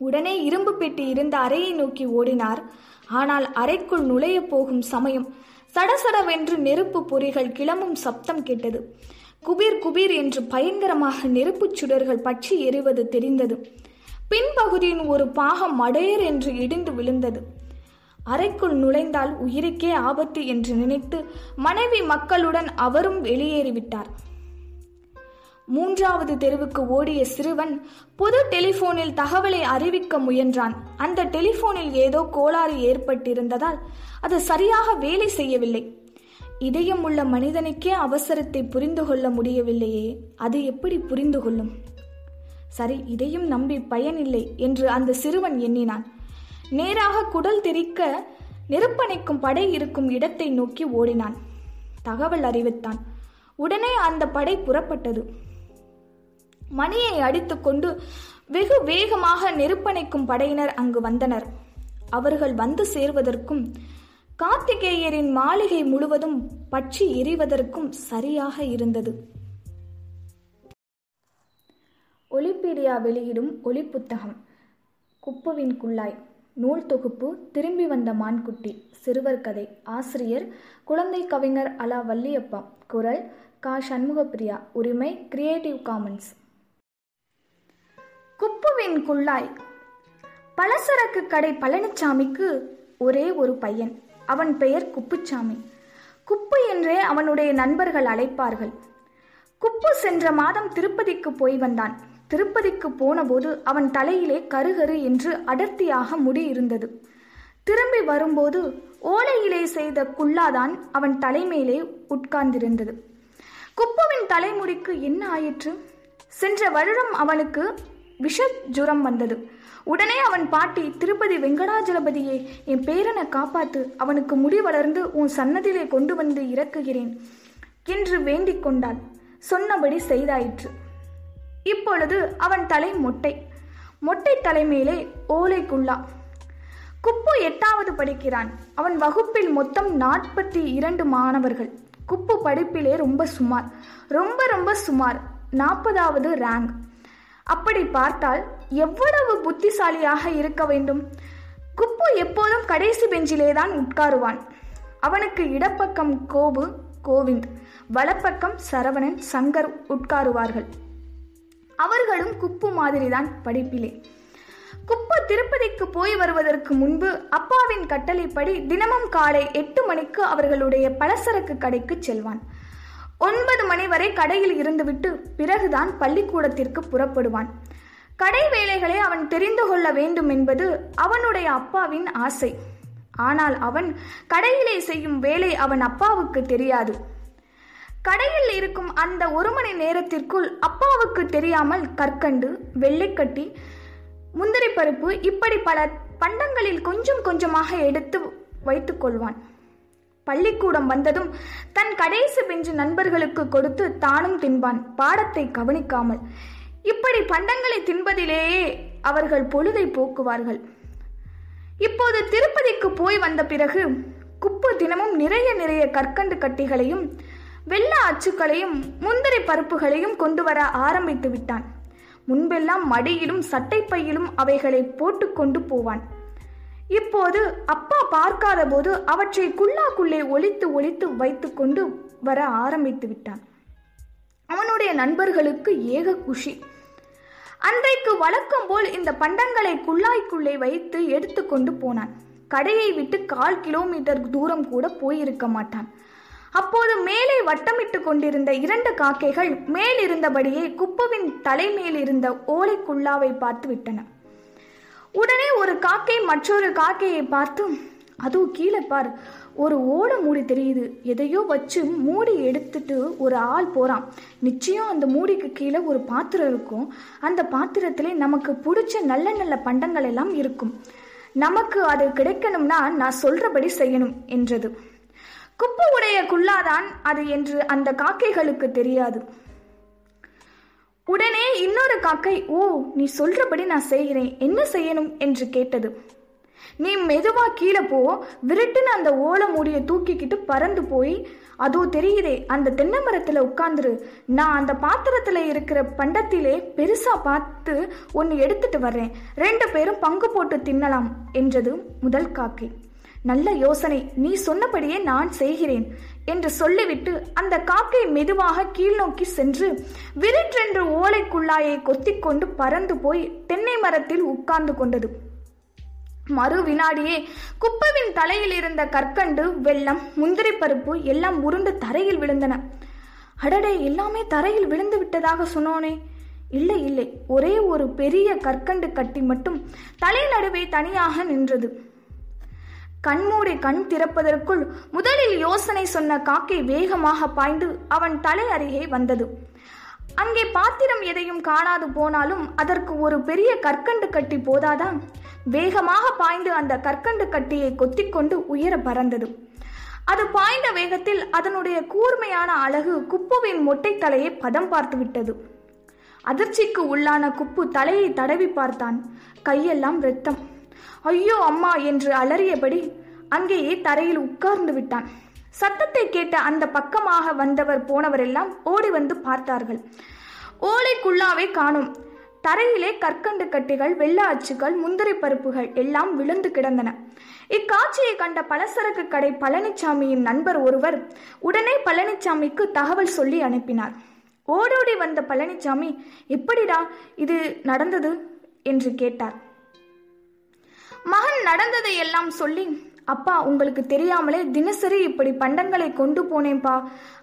உடனே இரும்பு பெட்டி இருந்த அறையை நோக்கி ஓடினார். ஆனால் அறைக்குள் நுழைய போகும் சமயம். சடசடவென்று நெருப்பு பொறிகள் கிளம்பும் சப்தம் கேட்டது. குபீர் குபீர் என்று பயங்கரமாக நெருப்புச் சுடர்கள் பற்றி எறிவது தெரிந்தது. பின்பகுதியின் ஒரு பாகம் மடையர் என்று இடிந்து விழுந்தது. அறைக்குள் நுழைந்தால் உயிருக்கே ஆபத்து என்று நினைத்து மனைவி மக்களுடன் அவரும் வெளியேறிவிட்டார். மூன்றாவது தெருவுக்கு ஓடிய சிறுவன் பொது டெலிபோனில் தகவலை அறிவிக்க முயன்றான். அந்த டெலிபோனில் ஏதோ கோளாறு ஏற்பட்டிருந்ததால் அது சரியாக வேலை செய்யவில்லை. இதயம் உள்ள மனிதனுக்கே அவசரத்தை புரிந்து கொள்ள முடியவில்லையே அது எப்படி புரிந்து கொள்ளும்? சரி இதையும் நம்பி பயனில்லை என்று அந்த சிறுவன் எண்ணினான். நேராக குடல் தெரிக்க நெருப்பணைக்கும் படை இருக்கும் இடத்தை நோக்கி ஓடினான். தகவல் அறிவித்தான். உடனே அந்த படை புறப்பட்டது. மணியை அடித்துக்கொண்டு வெகு வேகமாக நெருப்பணைக்கும் படையினர் அங்கு வந்தனர். அவர்கள் வந்து சேர்வதற்கும் கார்த்திகேயரின் மாளிகை முழுவதும் பற்றி எரிவதற்கும் சரியாக இருந்தது. ஒலிபீடியா வெளியிடும் ஒலி புத்தகம் குப்புவின் குள்ளாய் நூல் தொகுப்பு திரும்பி வந்த மான்குட்டி. சிறுவர் கதை. ஆசிரியர் குழந்தை கவிஞர் அலா வள்ளியப்பா. குரல் கா. சண்முகப்பிரியா. உரிமை கிரியேட்டிவ் காமன்ஸ் குப்புவின் குள்ளாய் பலசரக்கு கடை பழனிச்சாமிக்கு ஒரே ஒரு பையன். அவன் பெயர் குப்புச்சாமி. குப்பு என்றே அவனுடைய நண்பர்கள் அழைப்பார்கள். குப்பு சென்ற மாதம் திருப்பதிக்கு போய் வந்தான். திருப்பதிக்கு போனபோது அவன் தலையிலே கருகரு என்று அடர்த்தியாக முடி இருந்தது. திரும்பி வரும்போது ஓலையிலே செய்த குல்லாதான் அவன் தலைமேலே உட்கார்ந்திருந்தது. குப்புவின் தலைமுடிக்கு என்ன ஆயிற்று? சென்ற வருடம் அவனுக்கு விஷ ஜுரம் வந்தது. உடனே அவன் பாட்டி திருப்பதி வெங்கடாஜலபதியே என் பேரனை காப்பாத்து அவனுக்கு முடி வளர்ந்து உன் சன்னதிலே கொண்டு வந்து இறக்குகிறேன் என்று வேண்டிக் கொண்டாள். சொன்னபடி செய்தாயிற்று. இப்பொழுது அவன் தலை மொட்டை மொட்டை தலைமேலே ஓலைக்குள்ளா. குப்பு எட்டாவது படிக்கிறான். அவன் வகுப்பில் மொத்தம் நாற்பத்தி இரண்டு மாணவர்கள். குப்பு படிப்பிலே ரொம்ப சுமார் ரொம்ப ரொம்ப சுமார் நாற்பதாவது ரேங்க் அப்படி பார்த்தால் எவ்வளவு புத்திசாலியாக இருக்க வேண்டும்? குப்பு எப்போதும் கடைசி பெஞ்சிலே தான் உட்காருவான். அவனுக்கு இடப்பக்கம் கோபு கோவிந்த் வலப்பக்கம் சரவணன் சங்கர் உட்காருவார்கள். அவர்களும் குப்பு மாதிரிதான் படிப்பிலே. குப்பு திருப்பதிக்கு போய் வருவதற்கு முன்பு அப்பாவின் கட்டளைப்படி தினமும் காலை எட்டு மணிக்கு அவர்களுடைய பலசரக்கு கடைக்கு செல்வான். ஒன்பது மணி வரை கடையில் இருந்துவிட்டு பிறகுதான் பள்ளிக்கூடத்திற்கு புறப்படுவான். கடை வேலைகளை அவன் தெரிந்து கொள்ள வேண்டும் என்பது அவனுடைய அப்பாவின் ஆசை. ஆனால் அவன் கடையிலே செய்யும் வேலை அவன் அப்பாவுக்கு தெரியாது. கடையில் இருக்கும் அந்த ஒரு மணி நேரத்திற்குள் அப்பாவுக்கு தெரியாமல் கற்கண்டு வெள்ளைக்கட்டி முந்திரி பருப்பு இப்படி பல பண்டங்களில் கொஞ்சம் கொஞ்சமாக எடுத்து வைத்துக் கொள்வான். பள்ளிக்கூடம் வந்ததும் தன் கடைசி பெஞ்சு நண்பர்களுக்கு கொடுத்து தானும் தின்பான். பாடத்தை கவனிக்காமல் இப்படி பண்டங்களை தின்பதிலேயே அவர்கள் பொழுதை போக்குவார்கள். இப்போது திருப்பதிக்கு போய் வந்த பிறகு குப்பு தினமும் நிறைய நிறைய கற்கண்டு கட்டிகளையும் வெள்ள அச்சுக்களையும் முந்திரி பருப்புகளையும் கொண்டு வர ஆரம்பித்து விட்டான். முன்பெல்லாம் மடியிலும் சட்டைப்பையிலும் அவைகளை போட்டுக்கொண்டு போவான். இப்போது அப்பா பார்க்காத போது அவற்றை குல்லாக்குள்ளே ஒழித்து வைத்து கொண்டு வர ஆரம்பித்து விட்டான். அவனுடைய நண்பர்களுக்கு ஏக குஷி. அன்றைக்கு வழக்கம் போல் இந்த பண்டங்களை குள்ளாய்க்குள்ளே வைத்து எடுத்துக்கொண்டு போனான். கடையை விட்டு கால் கிலோமீட்டர் தூரம் கூட போயிருக்க மாட்டான். அப்போது மேலே வட்டமிட்டு கொண்டிருந்த இரண்டு காக்கைகள் மேல் இருந்தபடியே குப்புவின் தலைமேல் இருந்த ஓலை குள்ளாவை பார்த்து விட்டன. உடனே ஒரு காக்கை மற்றொரு காக்கையை பார்த்து அதுவும் கீழே பார் ஒரு ஓலை மூடி தெரியுது. எதையோ வச்சு மூடி எடுத்துட்டு ஒரு ஆள் போறான். நிச்சயம் அந்த மூடிக்கு கீழே ஒரு பாத்திரம் இருக்கும். அந்த பாத்திரத்திலே நமக்கு பிடிச்ச நல்ல நல்ல பண்டங்கள் எல்லாம் இருக்கும். நமக்கு அது கிடைக்கணும்னா நான் சொல்றபடி செய்யணும் என்றது. குப்பு உடைய குள்ளாதான் அது என்று அந்த காக்கைகளுக்கு தெரியாது. உடனே இன்னொரு காக்கை ஓ நீ சொல்றபடி நான் செய்கிறேன். என்ன செய்யணும்? என்று கேட்டது. நீ மெதுவா கீழே போ. விருட்டுன்னு அந்த ஓலை மூடியை தூக்கிக்கிட்டு பறந்து போய் அதோ தெரியுதே அந்த தென்னை மரத்துல உட்காந்துரு நான் அந்த பாத்திரத்துல இருக்கிற பண்டத்திலே பெருசா பார்த்து ஒன்னு எடுத்துட்டு வர்றேன். ரெண்டு பேரும் பங்கு போட்டு தின்னலாம் என்றது முதல் காக்கை. நல்ல யோசனை. நீ சொன்னபடியே நான் செய்கிறேன் என்று சொல்லிவிட்டு அந்த காக்கை மெதுவாக கீழ்நோக்கி சென்று விரிற்றென்று ஓலைக்குள்ளாயை கொத்திக்கொண்டு பறந்து போய் தென்னை மரத்தில் உட்கார்ந்து கொண்டது. மறு வினாடியே குப்பவின் தலையில் இருந்த கற்கண்டு வெள்ளம் முந்திரி பருப்பு எல்லாம் உருண்டு தரையில் விழுந்தன. அடடே எல்லாமே தரையில் விழுந்து விட்டதாக சொன்னோனே. இல்லை இல்லை ஒரே ஒரு பெரிய கற்கண்டு கட்டி மட்டும் தலை நடுவே தனியாக நின்றது. கண்மூடி கண் திறப்பதற்குள் முதலில் யோசனை சொன்ன காக்கை வேகமாக பாய்ந்து அவன் தலை அருகே வந்தது. அங்கே பாத்திரம் எதையும் காணாது போனாலும் அதற்கு ஒரு பெரிய கற்கண்டு கட்டி போதாதா? வேகமாக பாய்ந்து அந்த கற்கண்டு கட்டியை கொத்திக்கொண்டு உயர பறந்தது. அது பாய்ந்த வேகத்தில் அதனுடைய கூர்மையான அழகு குப்புவின் மொட்டை தலையை பதம் பார்த்து விட்டது. அதிர்ச்சிக்கு உள்ளான குப்பு தலையை தடவி பார்த்தான். கையெல்லாம் இரத்தம். ஐயோ அம்மா என்று அலறியபடி அங்கேயே தரையில் உட்கார்ந்து விட்டான். சத்தத்தை கேட்ட அந்த பக்கமாக வந்தவர் போனவரெல்லாம் ஓடி வந்து பார்த்தார்கள். ஓலைக்குள்ளாவே காணும். தரையிலே கற்கண்டு கட்டிகள் வெள்ள அச்சுகள் முந்திரி பருப்புகள் எல்லாம் விழுந்து கிடந்தன. இக்காட்சியை கண்ட பலசரக்கு கடை பழனிசாமியின் நண்பர் ஒருவர் உடனே பழனிசாமிக்கு தகவல் சொல்லி அனுப்பினார். ஓடோடி வந்த பழனிசாமி எப்படிடா இது நடந்தது? என்று கேட்டார். மகன் நடந்ததை எல்லாம் சொல்லி அப்பா உங்களுக்கு தெரியாமலே தினசரி இப்படி பண்டங்களை கொண்டு போனேன்ப்பா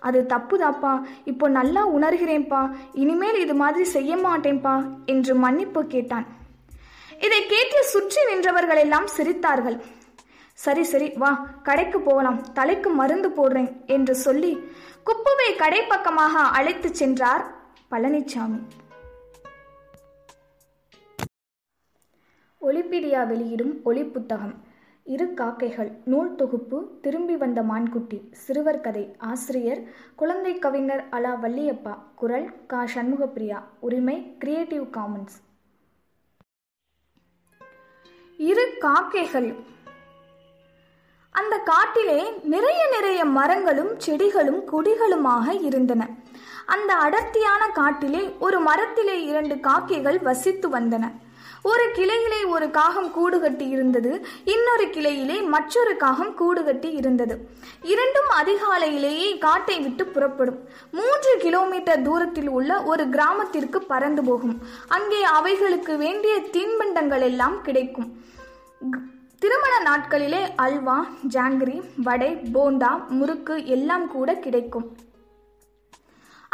அது தப்புதாப்பா. இப்போ நல்லா உணர்கிறேன்ப்பா இனிமேல் இது மாதிரி செய்ய மாட்டேன்ப்பா என்று மன்னிப்பு கேட்டான். இதை கேட்டு சுற்றி நின்றவர்கள் எல்லாம் சிரித்தார்கள். சரி சரி வா கடைக்கு போகலாம். தலைக்கு மருந்து போடுறேன் என்று சொல்லி குப்புவை கடை பக்கமாக அழைத்து சென்றார் பழனிசாமி ஒலிபீடியா வெளியிடும் ஒலி புத்தகம் இரு காக்கைகள். நூல் தொகுப்பு திரும்பி வந்த மான்குட்டி. சிறுவர் கதை. ஆசிரியர். குழந்தை கவிஞர் அலா வள்ளியப்பா. குரல் கா. சண்முகப்பிரியா. உரிமை கிரியேட்டிவ் காமன்ஸ் இரு காக்கைகள். அந்த காட்டிலே நிறைய நிறைய மரங்களும் செடிகளும் கொடிகளுமாக இருந்தன. அந்த அடர்த்தியான காட்டிலே ஒரு மரத்திலே இரண்டு காக்கைகள் வசித்து வந்தன. ஒரு கிளையிலே ஒரு காகம் கூடு கட்டி இருந்தது இன்னொரு கிளையிலே மற்றொரு காகம் கூடு கட்டி இருந்தது. இரண்டும் அதிகாலையிலேயே காட்டை விட்டு புறப்படும். மூன்று கிலோமீட்டர் தூரத்தில் உள்ள ஒரு கிராமத்திற்கு பறந்து போகும். அங்கே அவைகளுக்கு வேண்டிய தின்பண்டங்கள் எல்லாம் கிடைக்கும். திருமண நாட்களிலே அல்வா ஜாங்கிரி வடை போண்டா முறுக்கு எல்லாம் கூட கிடைக்கும்.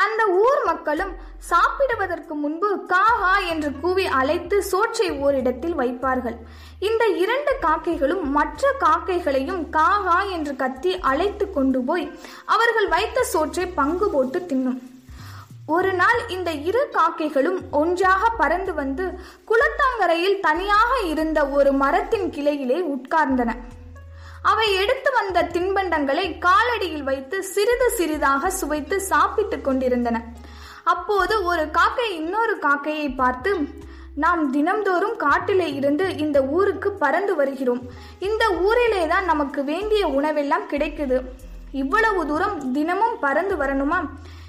அந்த ஊர் மக்களும் சாப்பிடுவதற்கு முன்பு காஹா என்று கூவி அழைத்து சோற்றை ஓரிடத்தில் வைப்பார்கள். இந்த இரண்டு காக்கைகளும் மற்ற காக்கைகளையும் காஹா என்று கத்தி அழைத்து கொண்டு போய் அவர்கள் வைத்த சோற்றை பங்கு போட்டு தின்னும். ஒரு நாள் இந்த இரு காக்கைகளும் ஒன்றாக பறந்து வந்து குளத்தாங்கரையில் தனியாக இருந்த ஒரு மரத்தின் கிளையிலே உட்கார்ந்தன. அவை எடுத்து வந்த தின்பண்டங்களை காலடியில் வைத்து சிறிது சிறிதாக சுவைத்து சாப்பிட்டுக் கொண்டிருந்தன. அப்போது ஒரு காக்கை இன்னொரு காக்கையை பார்த்து நாம் தினம்தோறும் காட்டிலே இருந்து இந்த ஊருக்கு பறந்து வருகிறோம். இந்த ஊரிலே தான் நமக்கு வேண்டிய உணவெல்லாம் கிடைக்குது. இவ்வளவு தூரம் தினமும் பறந்து வரணுமா?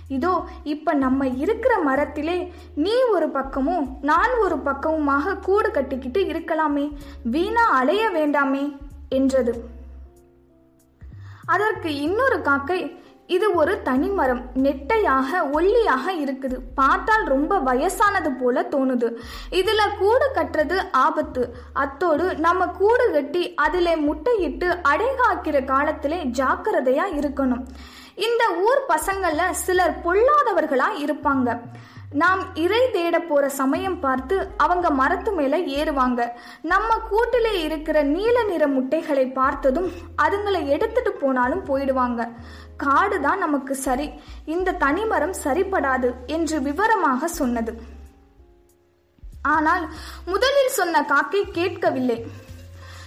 இதோ இப்ப நம்ம இருக்கிற மரத்திலே நீ ஒரு பக்கமும் நான் ஒரு பக்கமுமாக கூடு கட்டிக்கிட்டு இருக்கலாமே. வீணா அலைய வேண்டாமே என்றது. அதற்கு இன்னொரு காக்கை இது ஒரு தனிமரம் நெட்டையாக ஒல்லியாக இருக்குது. பார்த்தால் ரொம்ப வயசானது போல தோணுது. இதுல கூடு கட்டுறது ஆபத்து. அத்தோடு நம்ம கூடு கட்டி அதில் முட்டையிட்டு அடைகாக்கிற காலத்திலே ஜாக்கிரதையா இருக்கணும். இந்த ஊர் பசங்கள்ல சிலர் பொல்லாதவர்களா இருப்பாங்க. நாம் இறை தேட போற சமயம் பார்த்து அவங்க மரத்து மேல ஏறுவாங்க. நம்ம கூட்டிலே இருக்கிற நீல நிற முட்டைகளை பார்த்ததும் அதுங்களை எடுத்துட்டு போனாலும் போயிடுவாங்க. காடு தான் நமக்கு சரி. இந்த தனிமரம் சரிப்படாது என்று விவரமாக சொன்னது. ஆனால் முதலில் சொன்ன காக்கை கேட்கவில்லை.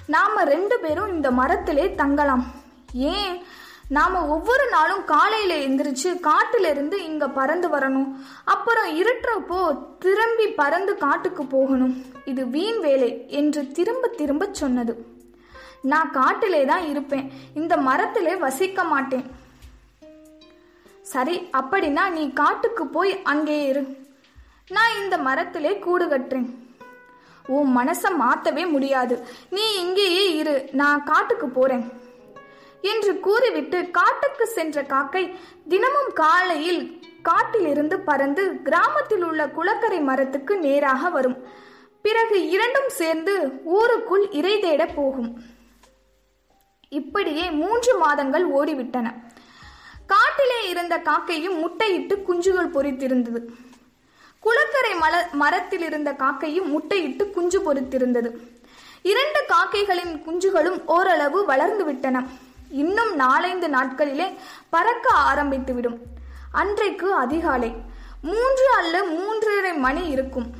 நாம ரெண்டு பேரும் இந்த மரத்திலே தங்கலாம். ஏன்? நாம ஒவ்வொரு நாளும் காலையில எந்திரிச்சு காட்டுல இருந்து இங்க பறந்து வரணும். அப்புறம் இருட்டுறப்போ திரும்பி பறந்து காட்டுக்கு போகணும். இது வீண் வேலை என்று திரும்ப திரும்ப சொன்னது. நான் காட்டிலே தான் இருப்பேன். இந்த மரத்திலே வசிக்க மாட்டேன். சரி அப்படின்னா நீ காட்டுக்கு போய் அங்கே இரு. நான் இந்த மரத்திலே கூடு கட்டுறேன். உன் மனசை மாத்தவே முடியாது. நீ இங்கேயே இரு. நான் காட்டுக்கு போறேன். என்று கூறிவிட்டு காட்டுக்கு சென்ற காக்கை தினமும் காலையில் காட்டிலிருந்து பறந்து கிராமத்தில் உள்ள குளக்கரை மரத்துக்கு நேராக வரும். பிறகு இரண்டும் சேர்ந்து ஊருக்குள் இறை தேட போகும். இப்படியே மூன்று மாதங்கள் ஓடிவிட்டன. காட்டிலே இருந்த காக்கையும் முட்டையிட்டு குஞ்சுகள் பொறித்திருந்தது. குளக்கரை மல மரத்தில் இருந்த காக்கையும் முட்டையிட்டு குஞ்சு பொரித்திருந்தது இரண்டு காக்கைகளின் குஞ்சுகளும் ஓரளவு வளர்ந்து விட்டன இன்னும் நாலைந்து நாட்களிலே பறக்க ஆரம்பித்துவிடும். அன்றைக்கு அதிகாலை மூன்று அல்ல மூன்றரை மணி இருக்கும்.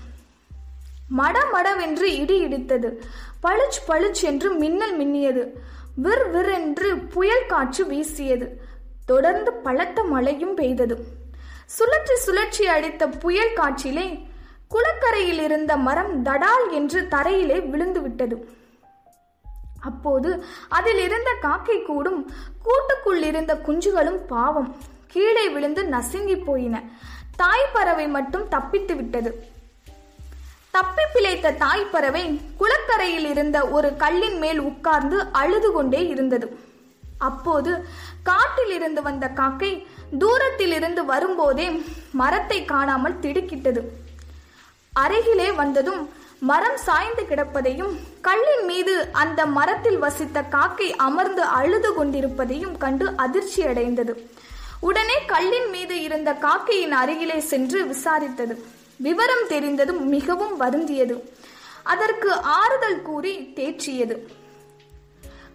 மட மடவென்று இடி இடித்தது. பளிச் பளிச் என்று மின்னல் மின்னியது. விர் விர் என்று புயல் காற்று வீசியது. தொடர்ந்து பலத்த மழையும் பெய்தது. சுழற்சி சுழற்சி அடித்த புயல் காற்றிலே குளக்கரையில் இருந்த மரம் தடால் என்று தரையிலே விழுந்து விட்டது அப்போது அதில் இருந்த காக்கை கூடும். கூட்டுக்குள் இருந்த குஞ்சுகளும் பாவம். கீழே விழுந்து நசுங்கி போயின. தாய் பறவை மட்டும் தப்பித்து விட்டது. தப்பி பிழைத்த தாய் பறவை குளக்கரையில் இருந்த ஒரு கல்லின் மேல் உட்கார்ந்து அழுது கொண்டே இருந்தது. அப்போது காட்டில் இருந்து வந்த காக்கை தூரத்தில் இருந்து வரும்போதே மரத்தை காணாமல் திடுக்கிட்டது. அருகிலே வந்ததும் மரம் சாய்ந்து கிடப்பதையும் கல்லின் மீது அந்த மரத்தில் வசித்த காக்கை அமர்ந்து அழுது கொண்டிருப்பதையும் கண்டு அதிர்ச்சி அடைந்தது. உடனே கல்லின் மீது இருந்த காக்கையின் அருகிலே சென்று விசாரித்தது. விவரம் தெரிந்ததும் மிகவும் வருந்தியது. அதற்கு ஆறுதல் கூறி தேற்றியது.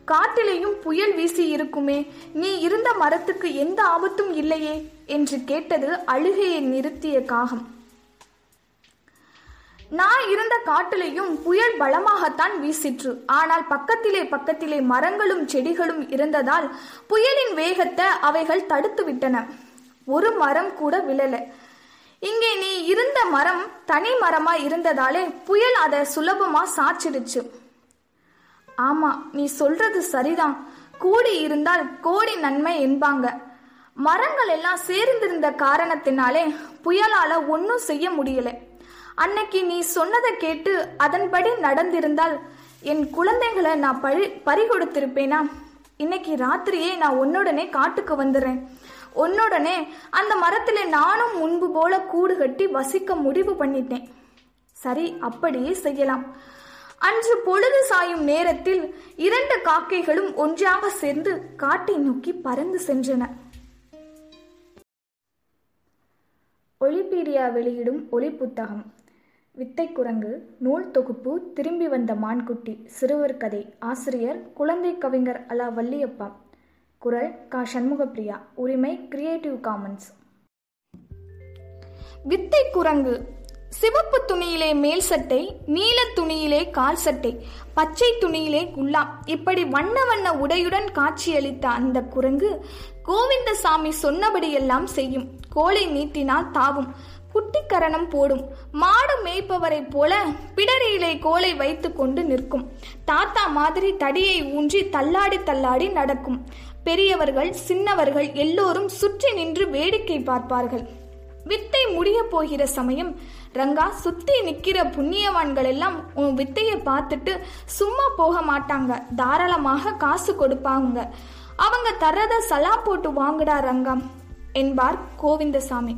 காட்டிலேயும் புயல் வீசி இருக்குமே நீ இருந்த மரத்துக்கு எந்த ஆபத்தும் இல்லையே? என்று கேட்டது அழுகையை நிறுத்திய காகம். நான் இருந்த காட்டிலேயும் புயல் பலமாகத்தான் வீசிற்று. ஆனால் பக்கத்திலே பக்கத்திலே மரங்களும் செடிகளும் இருந்ததால் புயலின் வேகத்தை அவைகள் தடுத்து விட்டன ஒரு மரம் கூட விழல. இங்கே நீ இருந்த மரம் தனி மரமா இருந்ததாலே புயல் அதை சுலபமா சாச்சிடுச்சு. ஆமா நீ சொல்றது சரிதான். கூடி இருந்தால் கோடி நன்மை என்பாங்க. மரங்கள் எல்லாம் சேர்ந்திருந்த காரணத்தினாலே புயலால ஒன்னும் செய்ய முடியல. அன்னைக்கு நீ சொன்னதை கேட்டு அதன்படி நடந்திருந்தால் என் குழந்தைகளை நான் பழி பறி கொடுத்திருப்பேனா இன்னைக்கு ராத்திரியே நான் உன்னுடனே காட்டுக்கு வந்துடுறேன் உன்னுடனே அந்த மரத்துல நானும் முன்பு போல கூடு கட்டி வசிக்க முடிவு பண்ணிட்டேன். சரி அப்படியே செய்யலாம். அன்று பொழுது சாயும் நேரத்தில் இரண்டு காக்கைகளும் ஒன்றாக சேர்ந்து காட்டை நோக்கி பறந்து சென்றன. ஒலிபீடியா வெளியிடும் ஒலி புத்தகம் வித்தை குரங்கு நூல் தொகுப்பு திரும்பி வந்த மான்குட்டி சிறுவர் கதை ஆசிரியர் குழந்தை கவிஞர் அலா வள்ளியப்பா. குரல் கா. சண்முகப்பிரியா. உரிமை கிரியேட்டிவ் காமன்ஸ் வித்தை குரங்கு சிவப்பு துணியிலே மேல் சட்டை நீல துணியிலே கால் சட்டை பச்சை துணியிலே குல்லா. இப்படி வண்ண வண்ண உடையுடன் காட்சியளித்த அந்த குரங்கு கோவிந்தசாமி சொன்னபடியெல்லாம் செய்யும். கோலை நீட்டினால் தாவும். குட்டிக்கரணம் போடும். மாடு மேய்ப்பவரைப் போல பிடரியிலே கோலை வைத்து கொண்டு நிற்கும். தாத்தா மாதிரி தடியை ஊன்றி தள்ளாடி தள்ளாடி நடக்கும். பெரியவர்கள் சின்னவர்கள் எல்லோரும் சுற்றி நின்று வேடிக்கை பார்ப்பார்கள். வித்தை முடிய போகிற சமயம் ரங்கா சுத்தி நிக்கிற புண்ணியவான்கள் எல்லாம் உன் வித்தையை பார்த்துட்டு சும்மா போக மாட்டாங்க. தாராளமாக காசு கொடுப்பாங்க. அவங்க தர்றத சலா போட்டு வாங்குடா ரங்கா என்பார் கோவிந்தசாமி.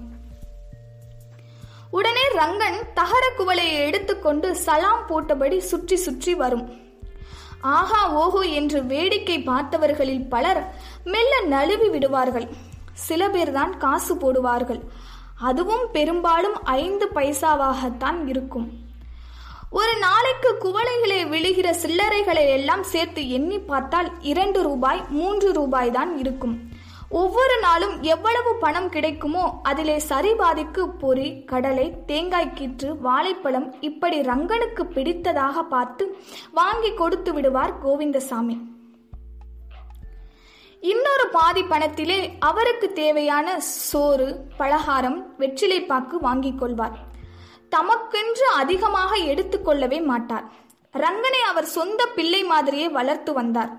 உடனே ரங்கன் தகர குவளையை எடுத்துக்கொண்டு சலாம் போட்டபடி சுற்றி சுற்றி வரும். ஆஹா ஓஹோ என்று வேடிக்கை பார்த்தவர்களில் பலர் மெல்ல நழுவி விடுவார்கள். சில பேர்தான் காசு போடுவார்கள். அதுவும் பெரும்பாலும் ஐந்து பைசாவாகத்தான் இருக்கும். ஒரு நாளைக்கு குவளைகளே விழுகிற சில்லறைகளை எல்லாம் சேர்த்து எண்ணி பார்த்தால் இரண்டு ரூபாய் மூன்று ரூபாய் தான் இருக்கும். ஒவ்வொரு நாளும் எவ்வளவு பணம் கிடைக்குமோ அதிலே சரிபாதிக்கு பொறி கடலை தேங்காய் கீற்று வாழைப்பழம் இப்படி ரங்கனுக்கு பிடித்ததாக பார்த்து வாங்கி கொடுத்து விடுவார் கோவிந்தசாமி. இன்னொரு பாதி பணத்திலே அவருக்கு தேவையான சோறு பலகாரம் வெற்றிலைப்பாக்கு வாங்கிக் கொள்வார். தமக்கென்று அதிகமாக எடுத்துக்கொள்ளவே மாட்டார். ரங்கனை அவர் சொந்த பிள்ளை மாதிரியே வளர்த்து வந்தார்.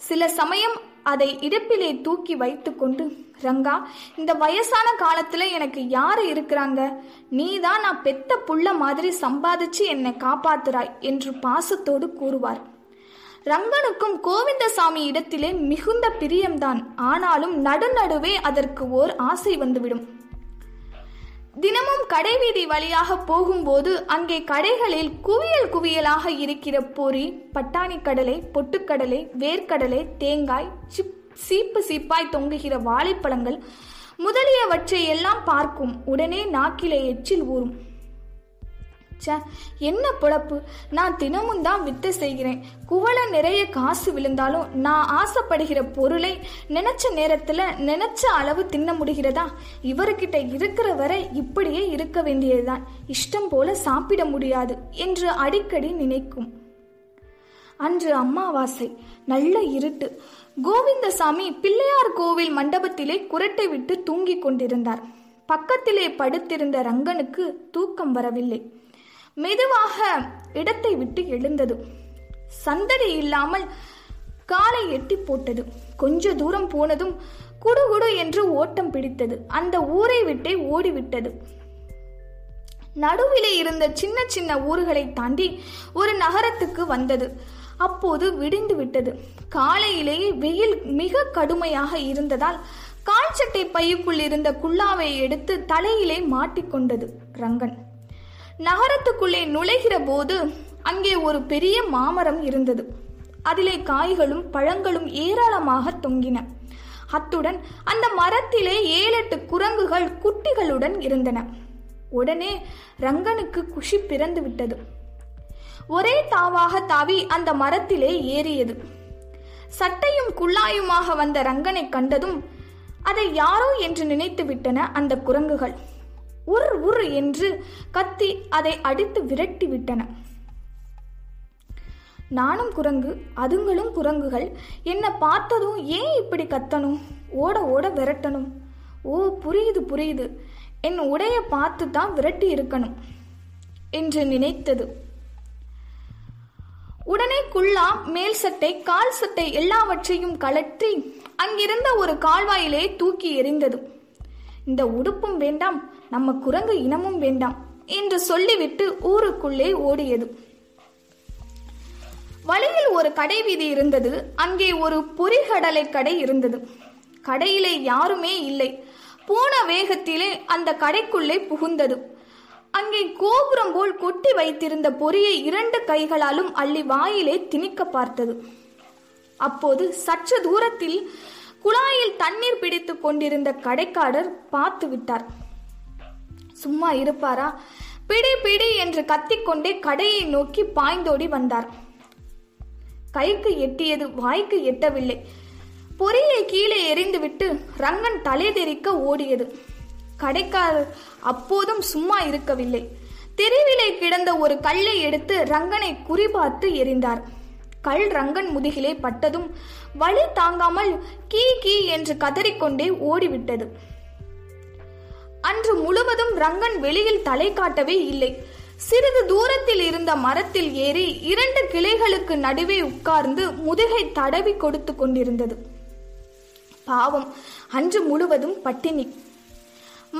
சில சமயம் அதை இடுப்பிலே தூக்கி வைத்துக்கொண்டு ரங்கா இந்த வயசான காலத்துல எனக்கு யாரு இருக்கிறாங்க? நீதான் நான் பெத்த புள்ள மாதிரி சம்பாதிச்சு என்னை காப்பாத்துறாய் என்று பாசத்தோடு கூறுவார். ரங்கனுக்கும் கோவிந்தசாமி இடத்திலே மிகுந்த பிரியம்தான். ஆனாலும் நடுநடுவே அதற்கு ஓர் ஆசை வந்துவிடும். தினமும் கடைவீதி வழியாக போகும்போது அங்கே கடைகளில் குவியல் குவியலாக இருக்கிற பொறி பட்டாணி கடலை பொட்டுக்கடலை வேர்க்கடலை தேங்காய் சிப் சீப்பு சீப்பாய் தொங்குகிற வாழைப்பழங்கள் முதலியவற்றை எல்லாம் பார்க்கும். உடனே நாக்கிலே எச்சில் ஊறும். ச்சே என்ன பொழப்பு? நான் தினமும் தான் வித்து செய்கிறேன். குவள நிறைய காசு விழுந்தாலும் நான் ஆசைப்படுகிற பொருளை நினைச்ச நேரத்துல நினைச்ச அளவு தின்ன முடிகிறதா? இவர்கிட்ட இருக்கிற வரை இப்படியே இருக்க வேண்டியதுதான். இஷ்டம் போல சாப்பிட முடியாது என்று அடிக்கடி நினைக்கும். அன்று அம்மாவாசை. நல்ல இருட்டு. கோவிந்தசாமி பிள்ளையார் கோவில் மண்டபத்திலே குரட்டை விட்டு தூங்கிக் கொண்டிருந்தார். பக்கத்திலே படுத்திருந்த ரங்கனுக்கு தூக்கம் வரவில்லை. மெதுவாக இடத்தை விட்டு எழுந்தது. சந்தடி இல்லாமல் காலை எட்டி போட்டது. கொஞ்ச தூரம் போனதும் குடுகுடு என்று ஓட்டம் பிடித்தது. அந்த ஊரை விட்டே ஓடிவிட்டது. நடுவிலே இருந்த சின்ன சின்ன ஊர்களை தாண்டி ஒரு நகரத்துக்கு வந்தது. அப்போது விடிந்து விட்டது. காலையிலேயே வெயில் மிக கடுமையாக இருந்ததால் கால் சட்டை பையுக்குள் இருந்த குல்லாவை எடுத்து தலையிலே மாட்டிக்கொண்டது ரங்கன். நகரத்துக்குள்ளே நுழைகிற போது அங்கே ஒரு பெரிய மாமரம் இருந்தது. அதிலே காய்களும் பழங்களும் ஏராளமாக தொங்கின. அத்துடன் அந்த மரத்திலே ஏழெட்டு குரங்குகள் குட்டிகளுடன் இருந்தன. உடனே ரங்கனுக்கு குஷி பிறந்து விட்டது ஒரே தாவாக தாவி அந்த மரத்திலே ஏறியது. சட்டையும் குள்ளாயுமாக வந்த ரங்கனை கண்டதும் அதை யாரோ என்று நினைத்து விட்டன அந்த குரங்குகள். உர் உர் என்று கத்தி அதை அடித்து விரட்டி விட்டன. நானும் குரங்கு அதுங்களும் குரங்குகள் என்ன பார்த்ததும் ஏன் இப்படி கத்தணும்? ஓட ஓட விரட்டணும். ஓ புரியுது புரியுது. என் உடைய பார்த்து தான் விரட்டி இருக்கணும் என்று நினைத்தது. உடனே குள்ளா மேல் சட்டை கால் சட்டை எல்லாவற்றையும் கலற்றி அங்கிருந்த ஒரு கால்வாயிலே தூக்கி எறிந்தது. இந்த உடுப்பும் வேண்டாம் நம்ம குரங்கு இனமும் வேண்டாம் என்று சொல்லிவிட்டு ஊருக்குள்ளே ஓடியது. வழியில் ஒரு கடை வீதி இருந்தது. அங்கே ஒரு பொறிகடலை கடை இருந்தது. கடையிலே யாருமே இல்லை. போன வேகத்திலே அந்த கடைக்குள்ளே புகுந்தது. அங்கே கோபுரம் போல் கொட்டி வைத்திருந்த பொரியை இரண்டு கைகளாலும் அள்ளி வாயிலே திணிக்க பார்த்தது. அப்போது சற்று தூரத்தில் குழாயில் தண்ணீர் பிடித்துக் கொண்டிருந்த கடைக்காரர் பார்த்து விட்டார் சும்மா இருப்பாரா? பிடி பிடி என்று கத்திக்கொண்டே கடையை நோக்கி பாய்ந்தோடி வந்தார். கைக்கு எட்டியது வாய்க்கு எட்டவில்லை. பொறியை கீழே எறிந்துவிட்டு ரங்கன் தலைதெறிக்க ஓடியது. கடைக்காரர் அப்போதும் சும்மா இருக்கவில்லை. தெருவிலே கிடந்த ஒரு கல்லை எடுத்து ரங்கனை குறிபார்த்து எறிந்தார். கல் ரங்கன் முதுகிலே பட்டதும் வலி தாங்காமல் கீ கீ என்று கதறிக்கொண்டே ஓடிவிட்டது. அன்று முழுவதும் ரங்கன் வெளியில் தலை காட்டவே இல்லை. சிறிது தூரத்தில் இருந்த மரத்தில் ஏறி இரண்டு கிளைகளுக்கு நடுவே உட்கார்ந்து முதுகை தடவி கொடுத்து கொண்டிருந்தது. பாவம் அன்று முழுவதும் பட்டினி.